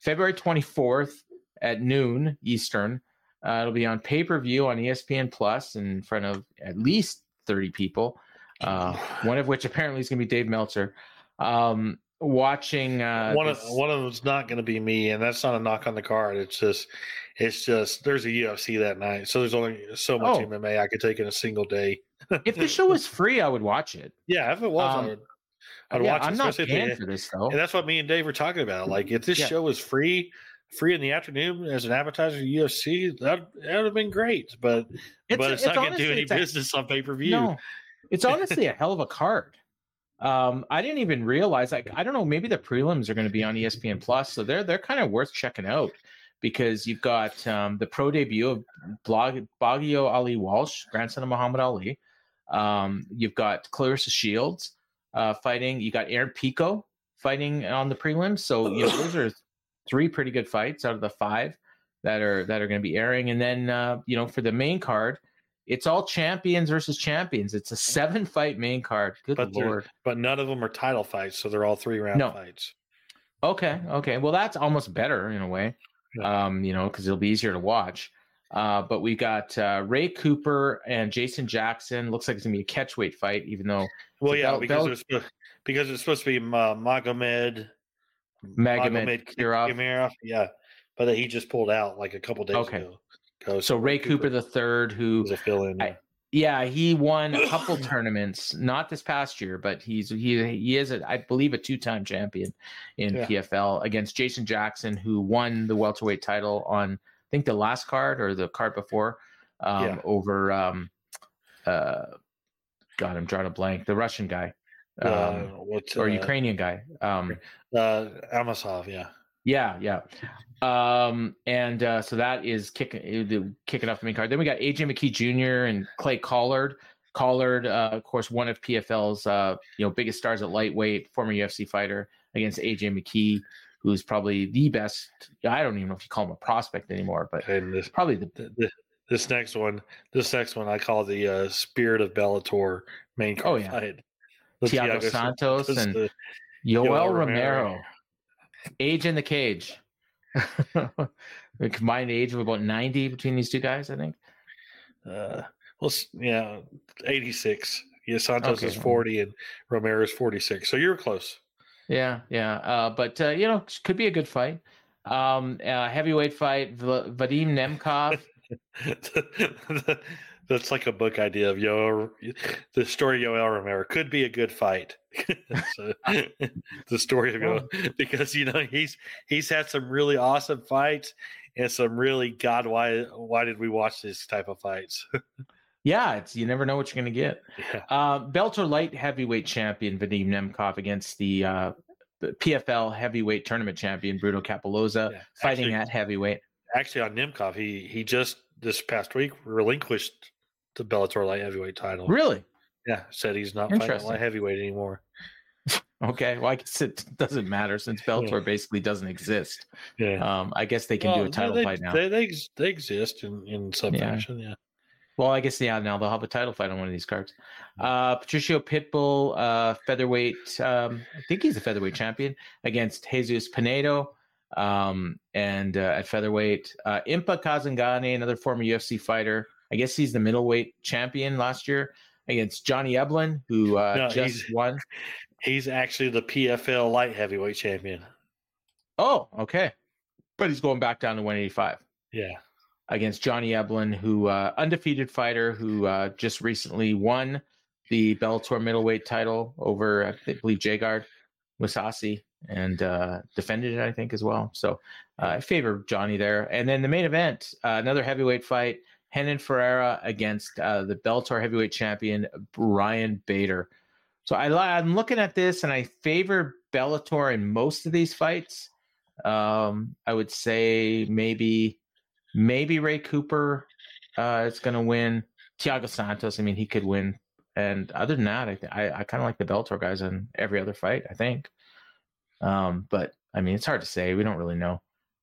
S1: February 24th at noon Eastern. Uh, it'll be on pay per view on ESPN Plus in front of at least 30 people, uh, one of which apparently is going to be Dave Meltzer. Um, watching uh,
S2: one of
S1: this-
S2: one of them's not going to be me, and that's not a knock on the card. It's just, it's just there's a UFC that night, so there's only so much
S1: Oh.
S2: MMA I could take in a single day.
S1: if the show was free, I would watch it.
S2: Yeah, if it was,
S1: Um,
S2: I would, I'd
S1: yeah,
S2: watch it.
S1: I'm not paying for this though.
S2: And that's what me and Dave were talking about. Like, if this
S1: Yeah.
S2: show was free, free in the afternoon as an appetizer to UFC, that that would have been great. But but it's, not going to do any
S1: it's a-
S2: business on pay per view.
S1: No, it's honestly a hell of a card. Um, I didn't even realize. Like, I don't know. Maybe the prelims are going to be on ESPN Plus, so they're they're kind of worth checking out because you've got um, the pro debut of Blog, Biaggio Ali Walsh, grandson of Muhammad Ali. Um, you've got Claressa Shields uh, fighting. You got Aaron Pico fighting on the prelims. So you know those are three pretty good fights out of the five that are that are going to be airing. And then uh, you know for the main card, it's all champions versus champions. It's a seven fight main card. Good
S2: But
S1: lord.
S2: But none of them are title fights, so they're all three round
S1: No.
S2: fights.
S1: Okay, okay. Well, that's almost better in a way. Um, you know, because it'll be easier to watch. Uh, but we got uh, Ray Cooper and Jason Jackson. Looks like it's gonna be a catchweight fight, even though
S2: Well, yeah,
S1: Bel-
S2: because
S1: Bel-
S2: it supposed- because it's supposed to be uh, Magomed
S1: Magomed Kirov.
S2: Kirov, Yeah, but he just pulled out like a couple days
S1: Okay.
S2: ago.
S1: So Ray Cooper the third, who
S2: was a fill in.
S1: Yeah, he won a couple tournaments, not this past year, but he's he he is a, I believe a two-time champion in
S2: Yeah.
S1: PFL against Jason Jackson, who won the welterweight title on I think the last card or the card before um,
S2: Yeah.
S1: over um, uh, God, I'm drawing a blank. The Russian guy
S2: uh,
S1: um,
S2: what's
S1: or
S2: uh,
S1: Ukrainian guy. Um,
S2: Uh, Amosov, yeah.
S1: Yeah, yeah. Um, and uh, so that is kicking uh, the- kicking off the main card. Then we got AJ McKee Jr. and Clay Collard. Collard, uh, of course, one of PFL's uh, you know biggest stars at lightweight, former UFC fighter against AJ McKee, who's probably the best. I don't even know if you call him a prospect anymore, but
S2: And this,
S1: probably the
S2: th- th- this next one, this next one, I call the uh, Spirit of Bellator main card
S1: Oh, yeah.
S2: The
S1: Thiago Santos and
S2: the-
S1: Yoel,
S2: Yoel
S1: Romero.
S2: Romero.
S1: Age in the cage. the combined age of about 90 between these two guys, I think.
S2: uh, well, yeah, eighty six. Yeah, Santos
S1: Okay.
S2: is forty and Romero is forty six. So you're close.
S1: Yeah, yeah. Uh, but uh, you know, could be a good fight. Um, uh, heavyweight fight, V- Vadim Nemkov.
S2: That's like a book idea of Yoel. The story of Yoel Romero could be a good fight. So, the story of Yoel, because you know he's he's had some really awesome fights and some really God why why did we watch this type of fights?
S1: yeah, it's you never know what you're gonna get.
S2: yeah,
S1: Uh, Bellator light heavyweight champion Vadim Nemkov against the, uh, the PFL heavyweight tournament champion Bruno Cappelozza,
S2: Yeah,
S1: fighting
S2: actually-
S1: at heavyweight.
S2: actually on Nemkov, he he just this past week relinquished the Bellator light heavyweight title.
S1: Really?
S2: Yeah, said he's not fighting light heavyweight anymore.
S1: Okay. Well, I guess it doesn't matter since Bellator basically doesn't exist.
S2: Yeah.
S1: Um, I guess they can do a title
S2: they,
S1: fight now.
S2: They, they, they exist in, in some
S1: Yeah.
S2: fashion. Yeah.
S1: Well, I guess yeah. Now they'll have a title fight on one of these cards. Uh, Patricio Pitbull, uh, featherweight. Um, I think he's a featherweight champion against Jesus Pinedo. Um, and uh, at featherweight, uh, Impa Kasanganay, another former UFC fighter. I guess he's the middleweight champion last year against Johnny Eblen, who uh,
S2: No,
S1: just
S2: he's-
S1: won.
S2: He's actually the PFL light heavyweight champion.
S1: Oh, okay. But he's going back down to 185.
S2: Yeah.
S1: against Johnny Eblen, who uh, undefeated fighter who uh, just recently won the Bellator middleweight title over, I believe, Gegard Mousasi and uh, defended it, I think, as well. So uh, I favor Johnny there. And then the main event, uh, another heavyweight fight, Renan Ferreira against uh, the Bellator heavyweight champion Brian Bader. So I, I'm looking at this and I favor Bellator in most of these fights. Um, I would say maybe maybe Ray Cooper uh, is going to win. Thiago Santos, I mean, he could win. And other than that, I th- I, I kind of like the Bellator guys in every other fight. I think. Um, but I mean, it's hard to say. We don't really know.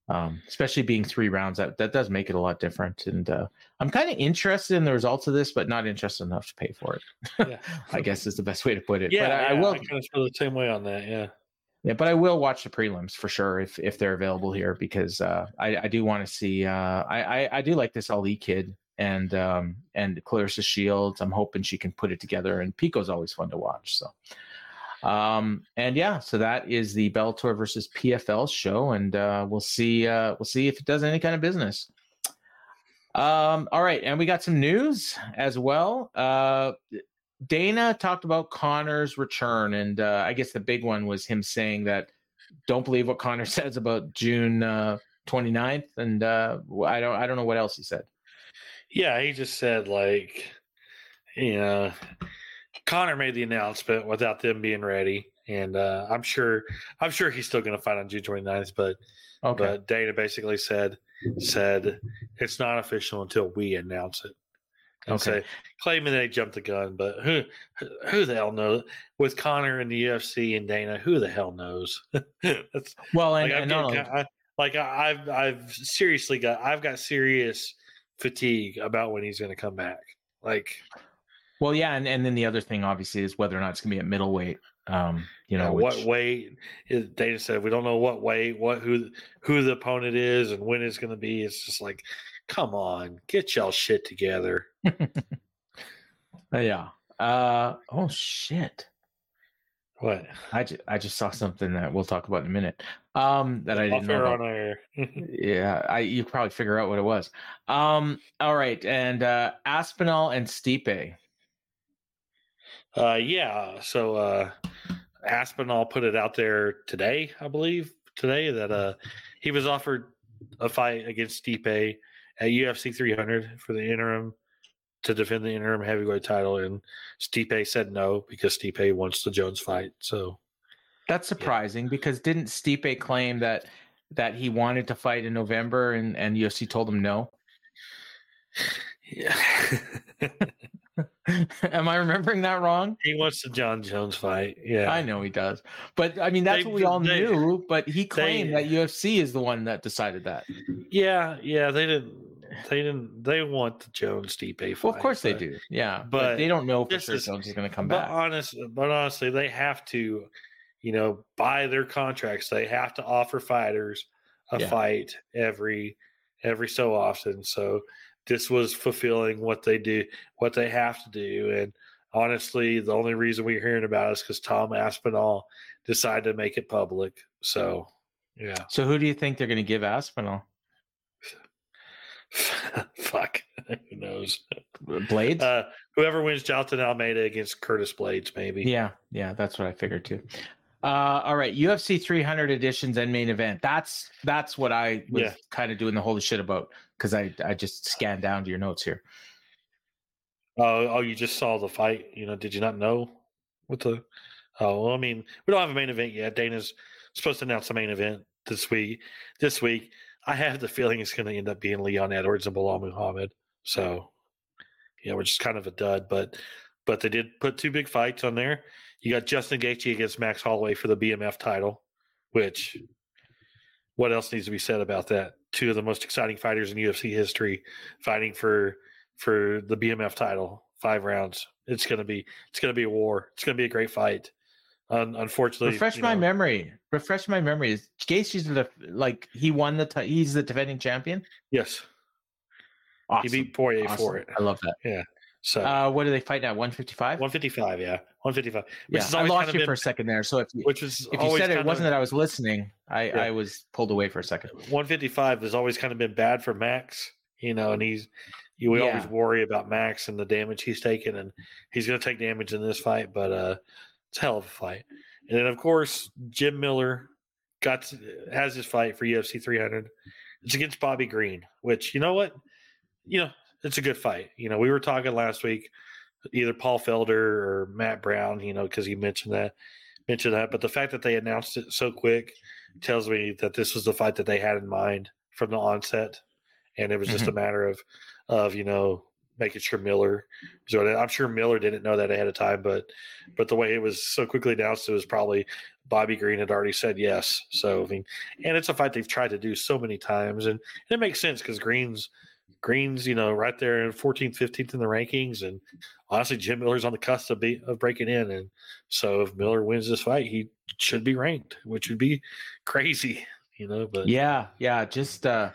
S1: Um, especially being three rounds, that, that does make it a lot different. And uh, I'm kind of interested in the results of this, but not interested enough to pay for it.
S2: Yeah.
S1: I guess is the best way to put it.
S2: Yeah,
S1: but I, I will.
S2: I kind of feel the same way on that. Yeah.
S1: Yeah, but I will watch the prelims for sure if if they're available here because uh, I I do want to see. Uh, I, I I do like this Ali kid and um and Claressa Shields. I'm hoping she can put it together. And Pico's always fun to watch. So. Um and yeah, so that is the Bellator versus PFL show, and uh, we'll see. Uh, we'll see if it does any kind of business. Um, all right, and we got some news as well. Uh, Dana talked about Conor's return, and uh, I guess the big one was him saying that don't believe what Conor says about June uh, 29th, and uh, I don't I don't know what else he said.
S2: Yeah, he just said like, you know, Conor made the announcement without them being ready, and uh, I'm sure I'm sure he's still going to fight on June 29th. But
S1: Okay,
S2: but Dana basically said said it's not official until we announce it. And
S1: Okay.
S2: say claiming they jumped the gun, but who who the hell knows? With Conor and the UFC and Dana, who the hell knows?
S1: Well, and,
S2: like,
S1: and
S2: getting I, like I- I've I've seriously got I've got serious fatigue about when he's going to come back. Like
S1: well, yeah, and, and then the other thing obviously is whether or not it's going to be at middleweight. Um, you know,
S2: what weight? Is, Dana said we don't know what weight, what who who the opponent is, and when it's going to be. It's just like, come on, get y'all shit together.
S1: Uh, yeah. Uh, oh shit.
S2: What?
S1: I just, I just saw something that we'll talk about in a minute. Um, that I didn't know. about.
S2: on air.
S1: Yeah, I you probably figure out what it was. Um, all right, and uh Aspinall and Stipe.
S2: Uh, yeah. So uh, Aspinall put it out there today, I believe, today that uh, he was offered a fight against Stipe at UFC 300 for the interim to defend the interim heavyweight title, and Stipe said no because Stipe wants the Jones fight. So
S1: That's surprising because didn't Stipe claim that that he wanted to fight in November and and UFC told him no?
S2: yeah,
S1: Am I remembering that wrong?
S2: he wants the Jon Jones fight. Yeah,
S1: I know he does, but I mean that's
S2: They-
S1: what we all
S2: they-
S1: knew. But he claimed
S2: they-
S1: that UFC is the one that decided that.
S2: Yeah, yeah. They didn't. They didn't. They want the Jones Stipe fight.
S1: Well, of course they do. Yeah, but,
S2: but
S1: they don't know for sure
S2: is-
S1: Jones is going to come
S2: but
S1: back.
S2: honest, but honestly, they have to, you know, by their contracts, they have to offer fighters a
S1: Yeah.
S2: fight every every so often. So this was fulfilling what they do, what they have to do. And honestly, the only reason we're hearing about it is because Tom Aspinall decided to make it public. So yeah,
S1: So who do you think they're going to give Aspinall?
S2: fuck, who knows?
S1: Blaydes?
S2: Uh, whoever wins Jailton Almeida against Curtis Blaydes, maybe.
S1: Yeah, yeah, that's what I figured too. Uh, all right, UFC 300 editions and main event. That's that's what I was
S2: Yeah.
S1: kind of doing the holy shit about because I I just scanned down to your notes here.
S2: Oh, oh, you just saw the fight. You know, did you not know what the? Oh, well, I mean, we don't have a main event yet. Dana's supposed to announce the main event this week. This week, I have the feeling it's going to end up being Leon Edwards and Belal Muhammad. So, yeah, we're just kind of a dud, but but they did put two big fights on there. You got Justin Gaethje against Max Holloway for the BMF title, which what else needs to be said about that? Two of the most exciting fighters in UFC history fighting for for the BMF title, five rounds. It's gonna be it's gonna be a war. It's gonna be a great fight. Un- unfortunately,
S1: Refresh
S2: you
S1: my
S2: know,
S1: memory. Refresh my memory. Is Gaethje's the like he won the ti- he's the defending champion.
S2: Yes,
S1: Awesome.
S2: he beat Poirier
S1: awesome.
S2: for it.
S1: I love that.
S2: So
S1: Uh, what do they fight now? 155.
S2: 155, yeah, 155.
S1: Yeah,
S2: has
S1: I lost
S2: kind of
S1: you
S2: been,
S1: for a second there. So if you,
S2: which is
S1: if you said it wasn't
S2: of,
S1: that I was listening, I
S2: Yeah.
S1: I was pulled away for a second.
S2: 155 has always kind of been bad for Max. you know, and he's you, we
S1: Yeah.
S2: always worry about Max and the damage he's taken, and he's going to take damage in this fight, but uh, it's a hell of a fight. And then of course Jim Miller got to, has his fight for UFC 300. It's against Bobby Green, which you know what, you know, it's a good fight. You know, we were talking last week, either Paul Felder or Matt Brown, you know, because he mentioned that mentioned that, but the fact that they announced it so quick tells me that this was the fight that they had in mind from the onset, and it was just a mm-hmm. matter of of you know making sure Miller. So I'm sure Miller didn't know that ahead of time, but but the way it was so quickly announced, it was probably Bobby Green had already said yes. So I mean, and it's a fight they've tried to do so many times, and, and it makes sense because Green's Green's you know right there in 14th, 15th in the rankings, and honestly, Jim Miller's on the cusp of, be, of breaking in, and so if Miller wins this fight, he should be ranked, which would be crazy, you know. But
S1: Yeah, yeah, just uh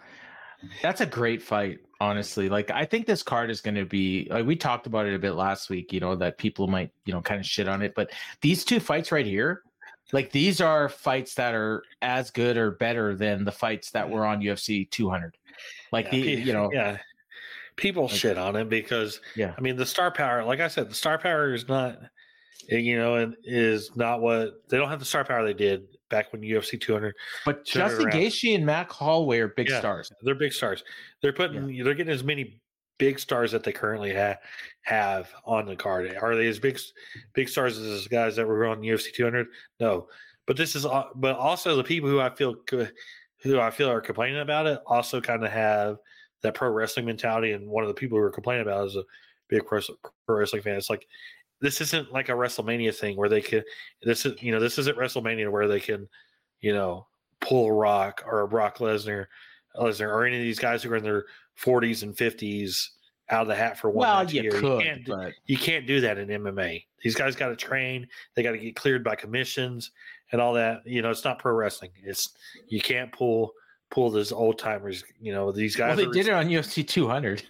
S1: that's a great fight, honestly. Like I think this card is going to be like we talked about it a bit last week, you know, that people might, you know, kind of shit on it, but these two fights right here, like these are fights that are as good or better than the fights that were on UFC 200. Like the,
S2: Yeah, pe-
S1: you know,
S2: yeah, people
S1: Like-
S2: shit on him because
S1: yeah.
S2: I mean the star power, like I said, the star power is not, eh, you know, and is not what they don't have the star power they did back when UFC 200.
S1: But Justin. Gaethje and Mac Holloway are big
S2: Yeah.
S1: stars.
S2: They're big stars. They're putting, they're getting as many big stars that they currently ha- have on the card. Are they as big big stars as the guys that were on UFC 200? No, but this is, but also the people who I feel co- who I feel are complaining about it also kind of have that pro wrestling mentality. And one of the people who are complaining about it is a big pro, pro wrestling fan. It's like this isn't like a WrestleMania thing where they can. This is you know this isn't WrestleMania where they can, you know, pull a Rock or a Brock Lesnar, Lesnar or any of these guys who are in their 40s and 50s out of the hat for one
S1: Well, you
S2: year.
S1: could,
S2: can't,
S1: but
S2: you can't do that in MMA. These guys got to train. They got to get cleared by commissions and all that. You know, it's not pro wrestling. It's you can't pull pull those old timers. You know, these guys.
S1: well,
S2: they
S1: did it on UFC 200.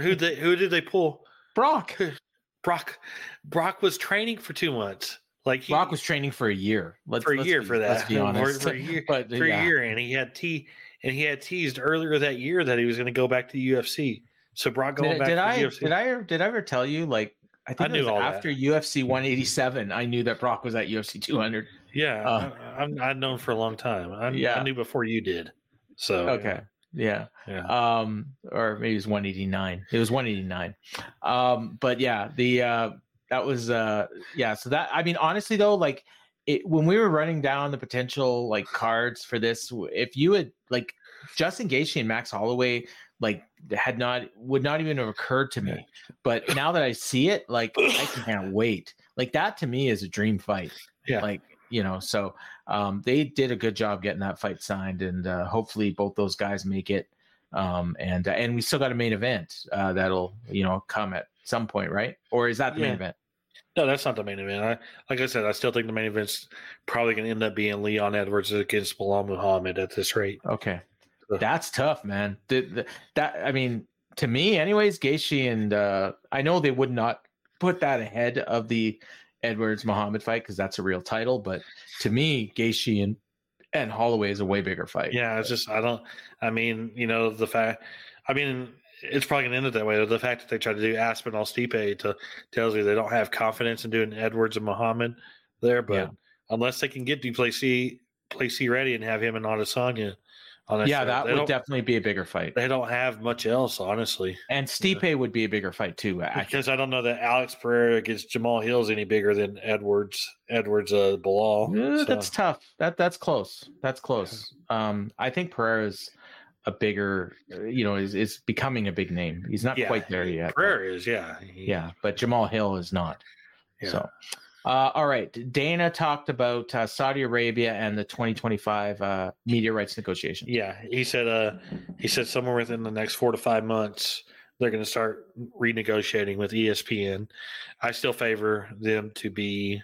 S2: Who they who did they pull?
S1: Brock.
S2: Brock. Brock was training for two months. Like he,
S1: Brock was training for a year. Let's,
S2: for a
S1: let's
S2: year
S1: be-
S2: for that.
S1: Let's be
S2: For-
S1: honest.
S2: for a year-
S1: but
S2: for
S1: yeah.
S2: a year, and he had te- and he had teased earlier that year that he was going to go back to the UFC. So Brock going
S1: Did,
S2: back
S1: did
S2: to
S1: I
S2: the UFC.
S1: did I did I ever tell you like I think
S2: I
S1: it
S2: knew
S1: was
S2: all that.
S1: after UFC 187 I knew that Brock was at UFC 200.
S2: Yeah,
S1: Uh,
S2: I, I'm, I've known for a long time. I,
S1: Yeah.
S2: I knew before you did. So
S1: Okay. Yeah.
S2: yeah.
S1: Um or maybe it was 189. It was 189. Um but yeah, the uh that was uh yeah, so that I mean honestly though like it when we were running down the potential like cards for this if you had like Justin Gaethje and Max Holloway like had not would not even have occurred to me. But now that I see it, like I can't wait. Like that to me is a dream fight.
S2: Yeah.
S1: Like you know, so um, they did a good job getting that fight signed, and uh, hopefully both those guys make it. Um, and uh, and we still got a main event uh, that'll you know come at some point, right? Or is that the main event?
S2: No, that's not the main event. I, like I said, I still think the main event's probably going to end up being Leon Edwards against Belal Muhammad at this rate.
S1: Okay. That's tough, man. The, the, that I mean, to me, anyways, Gaethje and uh, I know they would not put that ahead of the Edwards Muhammad fight because that's a real title, but to me, Gaethje and and Holloway is a way bigger fight.
S2: Yeah, it's just I don't. I mean, you know, the fact. I mean, it's probably gonna end it that way. The fact that they tried to do Aspinall Stipe to tells you they don't have confidence in doing Edwards and Muhammad there. But
S1: Yeah.
S2: unless they can get Duplessis Plessis ready and have him and Adesanya
S1: yeah, that would definitely be a bigger fight.
S2: They don't have much else, honestly.
S1: And Stipe would be a bigger fight too. I,
S2: Because I don't know that Alex Pereira against Jamahal Hill is any bigger than Edwards. Edwards, uh, Belal.
S1: Uh,
S2: So,
S1: That's tough. That that's close. That's close. Um, I think Pereira's a bigger, uh, you know, is is becoming a big name. He's not
S2: Yeah,
S1: quite there yet. but-
S2: is, yeah, He-
S1: yeah, but Jamahal Hill is not.
S2: yeah.
S1: So, uh, all right. Dana talked about uh, Saudi Arabia and the 2025 uh, media rights negotiation.
S2: Yeah, he said. Uh, he said somewhere within the next four to five months they're going to start renegotiating with ESPN. I still favor them to be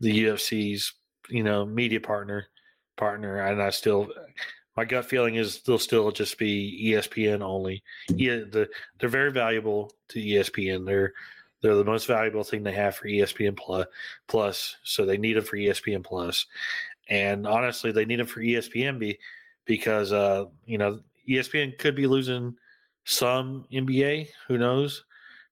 S2: the UFC's, you know, media partner, partner, and I still. My gut feeling is they'll still just be ESPN only. Yeah, the they're very valuable to ESPN. They're they're the most valuable thing they have for ESPN plus. So they need them for ESPN plus. And honestly, they need them for ESPN be, because uh, you know ESPN could be losing some NBA. Who knows?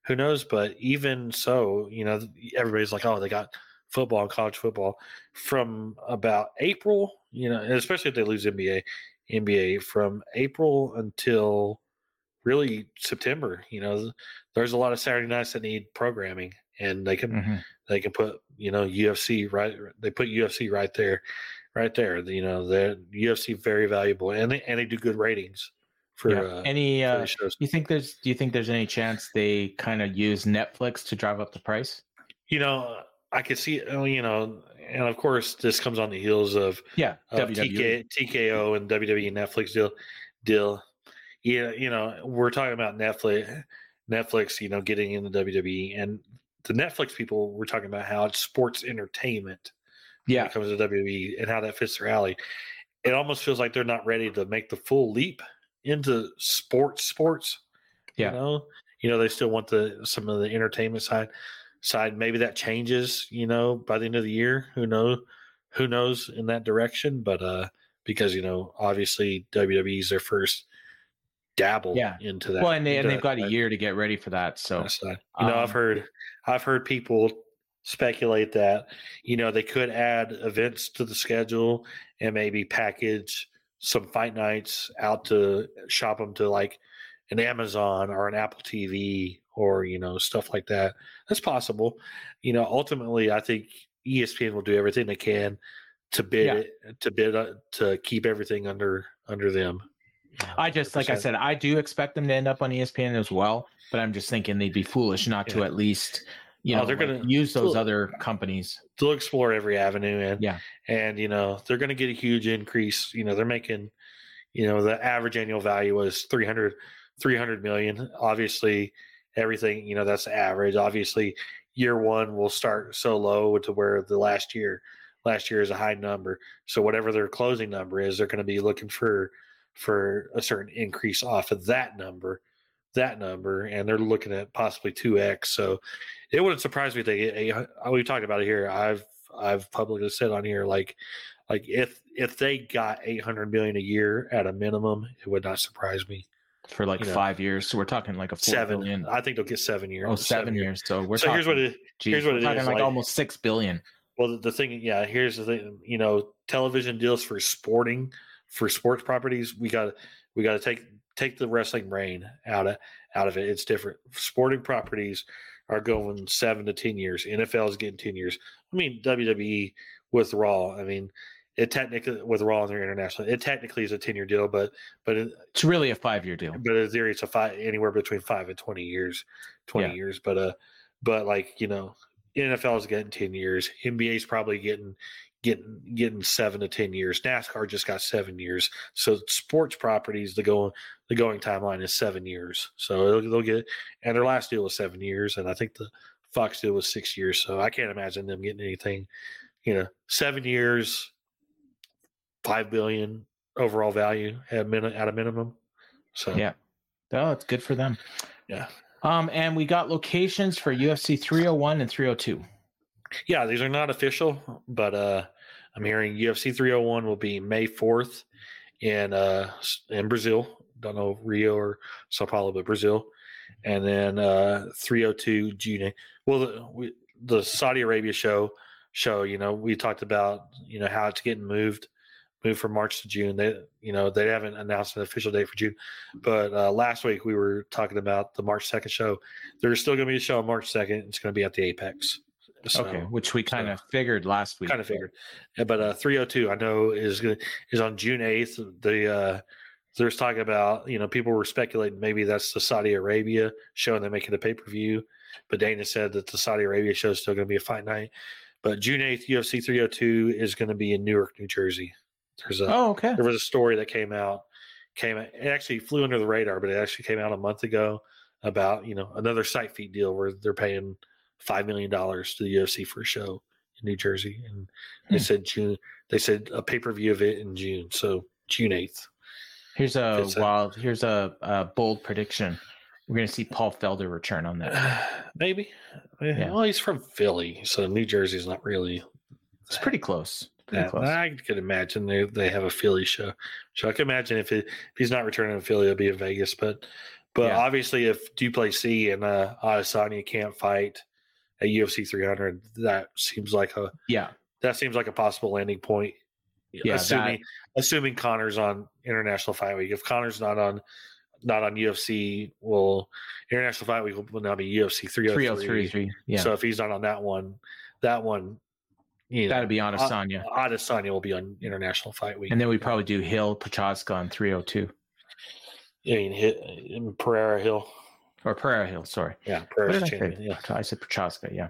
S2: Who knows? But even so, you know, everybody's like, oh, they got football college football from about April. You know, especially if they lose NBA, NBA from April until really September. You know, there's a lot of Saturday nights that need programming, and they can
S1: Mhm.
S2: they can put you know UFC right. They put UFC right there, right there. You know, the UFC very valuable, and they and they do good ratings for
S1: Yeah.
S2: uh,
S1: Any uh, you think there's do you think there's any chance they kind of use Netflix to drive up the price?
S2: You know, I could see. oh, You know, and of course, this comes on the heels of
S1: Yeah,
S2: of TK, TKO and WWE Netflix deal deal. Yeah, you know, we're talking about Netflix Netflix, you know, getting into WWE and the Netflix people we're talking about how it's sports entertainment when
S1: Yeah,
S2: it comes to WWE and how that fits their alley. It almost feels like they're not ready to make the full leap into sports sports.
S1: Yeah.
S2: You know, you know, they still want the some of the entertainment side side. Maybe that changes, you know, by the end of the year. Who knows? Who knows in that direction? But uh because you know, obviously WWE is their first dabble
S1: Yeah.
S2: into that.
S1: well, and they, and they've got a year to get ready for that. So.
S2: You know, I've
S1: um,
S2: heard I've heard people speculate that you know they could add events to the schedule and maybe package some fight nights out to shop them to like an Amazon or an Apple TV or you know stuff like that. That's possible. You know, ultimately, I think ESPN will do everything they can to bid
S1: Yeah.
S2: it, to bid uh, to keep everything under under them.
S1: I just like I said, I do expect them to end up on ESPN as well. But I'm just thinking they'd be foolish not to
S2: Yeah.
S1: at least you
S2: Oh,
S1: know
S2: they're
S1: like,
S2: gonna-
S1: use those other companies.
S2: they'll explore every avenue and
S1: Yeah.
S2: and you know they're going to get a huge increase you know they're making you know the average annual value was 300 300 million obviously everything you know that's the average obviously year one will start so low to where the last year last year is a high number so whatever their closing number is they're going to be looking for for a certain increase off of that number that number and they're looking at possibly 2x so it wouldn't surprise me if they get a we talked about it here i've i've publicly said on here like like if if they got 800 million a year at a minimum it would not surprise me
S1: for like
S2: you know,
S1: five years. So we're talking like a four
S2: seven
S1: billion.
S2: i think they'll get seven years
S1: Oh, seven years. So we're
S2: so
S1: talking.
S2: here's what it
S1: geez,
S2: here's what it
S1: talking
S2: is,
S1: like,
S2: like-
S1: almost six billion.
S2: Well, the, the thing, yeah, here's the thing. You know, television deals for sporting, for sports properties, we got we got to take take the wrestling brain out of out of it. It's different. Sporting properties are going seven to ten years. NFL is getting ten years. I mean, WWE with Raw. I mean, it technically with Raw and their international, it technically is a ten year deal, but but it,
S1: It's really a five year deal.
S2: but in theory, it's a five anywhere between five and twenty years, twenty
S1: Yeah.
S2: years. But uh, but like you know, NFL is getting ten years. NBA is probably getting getting getting seven to ten years. NASCAR just got seven years. So sports properties, the going the going timeline is seven years. So they'll, they'll get and their last deal was seven years, and I think the Fox deal was six years. So I can't imagine them getting anything. You know, seven years, five billion overall value at min at a minimum. So
S1: Yeah. Oh, it's good for them.
S2: yeah.
S1: Um, and we got locations for UFC 301 and 302.
S2: Yeah, these are not official, but uh, I'm hearing UFC 301 will be May 4th in uh, in Brazil. Don't know Rio or Sao Paulo, but Brazil, and then uh, 302 June. Well, the, we, the Saudi Arabia show show. You know, we talked about you know how it's getting moved moved from March to June. They you know they haven't announced an official date for June, but uh, last week we were talking about the March 2nd show. There's still going to be a show on March 2nd. It's going to be at the Apex. So,
S1: okay, which we kind
S2: so-
S1: of figured last week.
S2: kind of figured. But uh, 302 I know is is on June 8th. The uh, there's talking about you know people were speculating maybe that's the Saudi Arabia show and they're making a pay per view, but Dana said that the Saudi Arabia show is still going to be a fight night. But June 8th, UFC 302 is going to be in Newark, New Jersey. There's a
S1: Oh, okay.
S2: there was a story that came out came it actually flew under the radar, but it actually came out a month ago about you know another site feed deal where they're paying five million dollars to the UFC for a show in New Jersey, and they
S1: Hmm.
S2: said June. They said a pay per view of it in June, so June eighth.
S1: Here's a
S2: It's a-
S1: wild. Here's a, a bold prediction. We're gonna see Paul Felder return on that.
S2: Maybe.
S1: Yeah.
S2: Well, he's from Philly, so New Jersey's not really.
S1: It's pretty close. Pretty
S2: that-
S1: close.
S2: I could imagine they they have a Philly show. So I can imagine if, it, if he's not returning to Philly, it'll be in Vegas. But But
S1: Yeah.
S2: obviously, if Du Plessis and uh, Adesanya can't fight at UFC 300, that seems like a
S1: Yeah,
S2: that seems like a possible landing point.
S1: Yeah,
S2: assuming assuming Conor's on International Fight Week. If Conor's not on not on UFC, well, International Fight Week will now be UFC 303.
S1: three oh three three. Yeah,
S2: So if he's not on that one, that one, you know,
S1: that'd be on Asanya.
S2: Adesanya will be on International Fight Week.
S1: and then we probably do Hill Prochazka on three oh two
S2: I mean, hit Pereira Hill.
S1: Or Pereira Hill. Sorry.
S2: Yeah,
S1: did I
S2: Yeah.
S1: I said Prochazka. Yeah.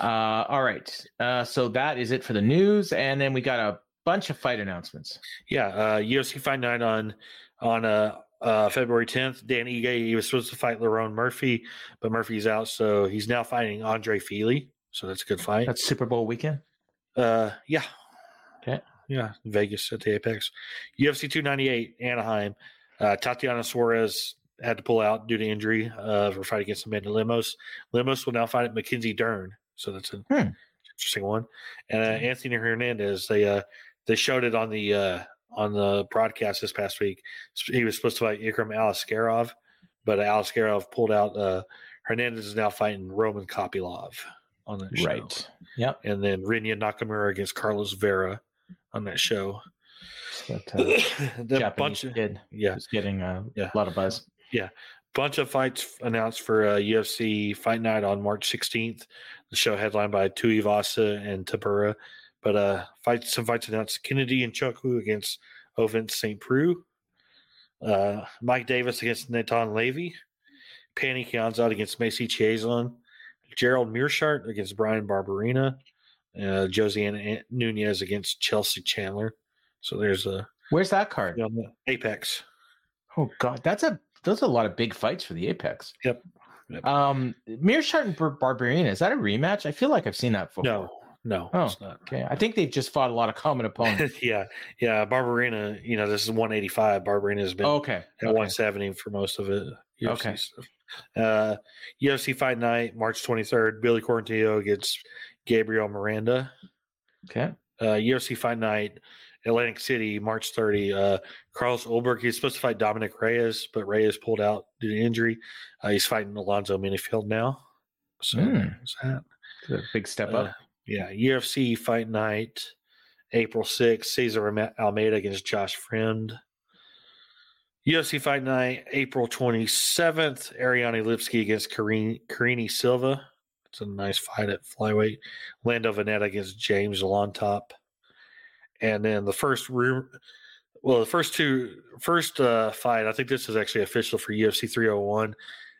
S1: Uh, all right. Uh, so that is it for the news, and then we got a bunch of fight announcements.
S2: Yeah, uh, UFC Fight Night on on uh, uh, February 10th. Dan Ige he was supposed to fight Lerone Murphy, but Murphy's out, so he's now fighting Andre Fili. So that's a good fight.
S1: That's Super Bowl weekend.
S2: Uh, yeah.
S1: Okay.
S2: Yeah, Vegas at the Apex. UFC 298 Anaheim. Uh, Tatiana Suarez had to pull out due to injury uh, for fight against Amanda Lemos. Lemos will now fight at Mackenzie Dern, so that's an
S1: Hmm.
S2: interesting one. And uh, Anthony Hernandez, they uh, they showed it on the uh, on the broadcast this past week. He was supposed to fight Ikram Aliskerov, but Aliskerov pulled out. Uh, Hernandez is now fighting Roman Kopylov on that show
S1: Right. Yep.
S2: and then Rinya Nakamura against Carlos Vera on that show.
S1: That, uh,
S2: the
S1: Japanese
S2: bunch of,
S1: kid
S2: yeah,
S1: is getting a
S2: Yeah.
S1: lot of buzz.
S2: Bunch of fights announced for uh, UFC Fight Night on March 16th. The show headlined by Tuivasa and Tybura, but uh, fights some fights announced: Kennedy Nzechukwu against Ovince St. Preux, uh, Mike Davis against Natan Levy, Pannie Kianzad against Macy Chiasson, Gerald Meerschaert against Bryan Barberena, uh, Josiane Nunes against Chelsea Chandler. So there's a
S1: Where's that card?
S2: Apex.
S1: Oh God, that's a those are a lot of big fights for the Apex.
S2: Yep. Yep.
S1: Um, Meerschaert and Bar- Barberena is that a rematch? I feel like I've seen that before.
S2: No, no,
S1: Oh.
S2: it's not.
S1: Okay, I think they've just fought a lot of common opponents.
S2: yeah, yeah. Barberena, you know, this is 185. Barberena has been
S1: okay.
S2: at
S1: okay.
S2: 170 for most of it. UFC
S1: Okay.
S2: stuff. Uh, UFC Fight Night, March 23rd. Billy Quarantillo against Gabriel Miranda.
S1: Okay.
S2: Uh, UFC Fight Night, Atlantic City, March 30. Uh, Carlos Ulberg, he's supposed to fight Dominic Reyes, but Reyes pulled out due to injury. Uh, he's fighting Alonzo Menifield now. So there's that.
S1: It's a big step
S2: Uh,
S1: up.
S2: yeah, UFC Fight Night, April 6th, Cesar Almeida against Josh Friend. UFC Fight Night, April 27th, Ariane Lipski against Karine, Karine Silva. It's a nice fight at flyweight. Lando Vannata against James Lontop. And then the first room, well, the first two, first uh, fight, I think this is actually official for UFC 301,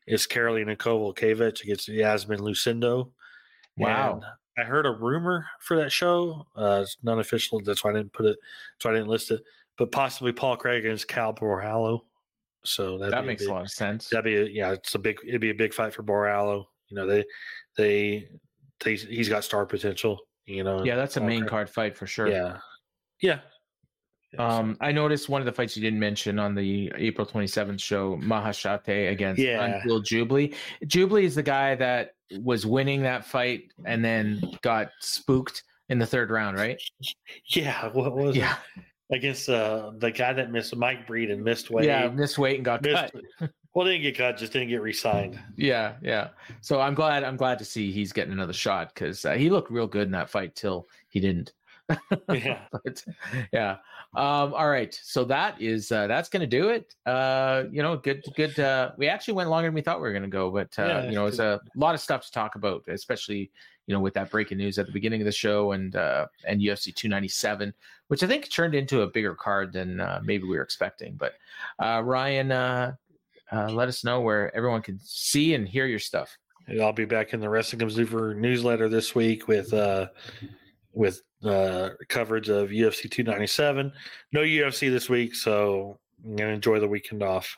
S2: is Karolina Kowalkiewicz against Iasmin Lucindo.
S1: Wow.
S2: And I heard a rumor for that show. Uh, it's non official. That's why I didn't put it. That's why I didn't list it. But possibly Paul Craig against Caio Borralho. So
S1: that makes
S2: big,
S1: a lot of sense.
S2: That'd be a, yeah. It's a big. It'd be a big fight for Borralho. You know they they they he's got star potential. You know.
S1: Yeah, that's a
S2: Paul
S1: main
S2: Craig-
S1: card fight for sure.
S2: Yeah. Yeah.
S1: Um, I noticed one of the fights you didn't mention on the April 27th show, Mahashate against
S2: Yeah.
S1: Anshul Jubli. Jubli is the guy that was winning that fight and then got spooked in the third round, right?
S2: yeah. What was
S1: Yeah,
S2: it? against uh, the guy that missed Mike Breed and missed weight?
S1: yeah, missed weight and got
S2: missed,
S1: cut.
S2: well, didn't get cut. Just didn't get re-signed.
S1: Yeah, yeah. So I'm glad. I'm glad to see he's getting another shot because uh, he looked real good in that fight till he didn't.
S2: Yeah.
S1: but yeah. Um, all right. So that is uh, that's going to do it. Uh, you know, good, good. Uh, we actually went longer than we thought we were going to go, but uh,
S2: Yeah,
S1: you know, it's a lot of stuff to talk about, especially you know with that breaking news at the beginning of the show and uh, and UFC 297, which I think turned into a bigger card than uh, maybe we were expecting. But uh, Ryan, uh, uh, let us know where everyone can see and hear your stuff.
S2: And I'll be back in the Wrestling Observer newsletter this week with uh with uh coverage of UFC 297. No UFC this week, so I'm gonna enjoy the weekend off.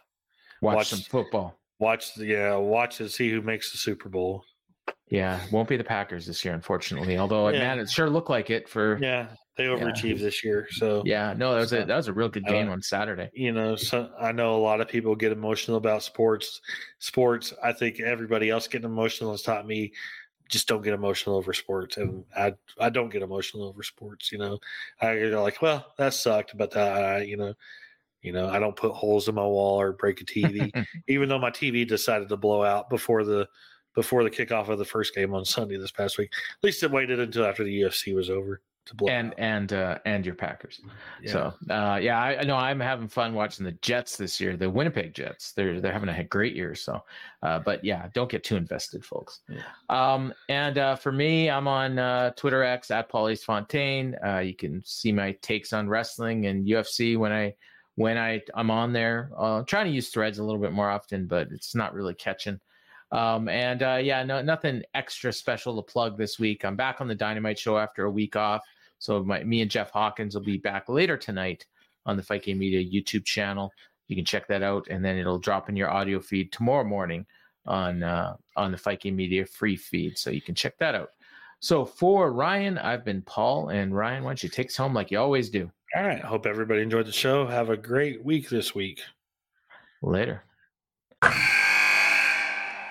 S1: Watch,
S2: Watch-
S1: some football.
S2: Watch the yeah, watch and see who makes the Super Bowl.
S1: Yeah, won't be the Packers this year, unfortunately. Although,
S2: Yeah.
S1: man, it sure looked like it for. Yeah,
S2: Yeah, they overachieved this year, so Yeah,
S1: no, that was a that was a real good
S2: uh,
S1: game on Saturday.
S2: you know, so I know a lot of people get emotional about sports. Sports, I think everybody else getting emotional has taught me just don't get emotional over sports, and I I don't get emotional over sports. You know, I go like, well, that sucked, but that you know, You know, I don't put holes in my wall or break a TV, even though my TV decided to blow out before the before the kickoff of the first game on Sunday this past week. At least it waited until after the UFC was over to blow
S1: and
S2: out.
S1: and uh, and your Packers.
S2: Yeah.
S1: So uh, yeah, I, know I'm having fun watching the Jets this year, the Winnipeg Jets. They're they're having a great year. So, uh, but yeah, don't get too invested, folks. Um, and uh, for me, I'm on uh, Twitter X at Paulies Fontaine. Uh, you can see my takes on wrestling and UFC when I when I I'm on there. Uh, I'm trying to use Threads a little bit more often, but it's not really catching. Um, and uh, yeah, no, nothing extra special to plug this week. I'm back on the Dynamite show after a week off. So my, me and Jeff Hawkins will be back later tonight on the Fight Game Media YouTube channel. You can check that out, and then it'll drop in your audio feed tomorrow morning on uh, on the Fight Game Media free feed. So you can check that out. So for Ryan, I've been Paul, and Ryan, why don't you take us home like you always do?
S2: All right. Hope everybody enjoyed the show. Have a great week this week.
S1: Later.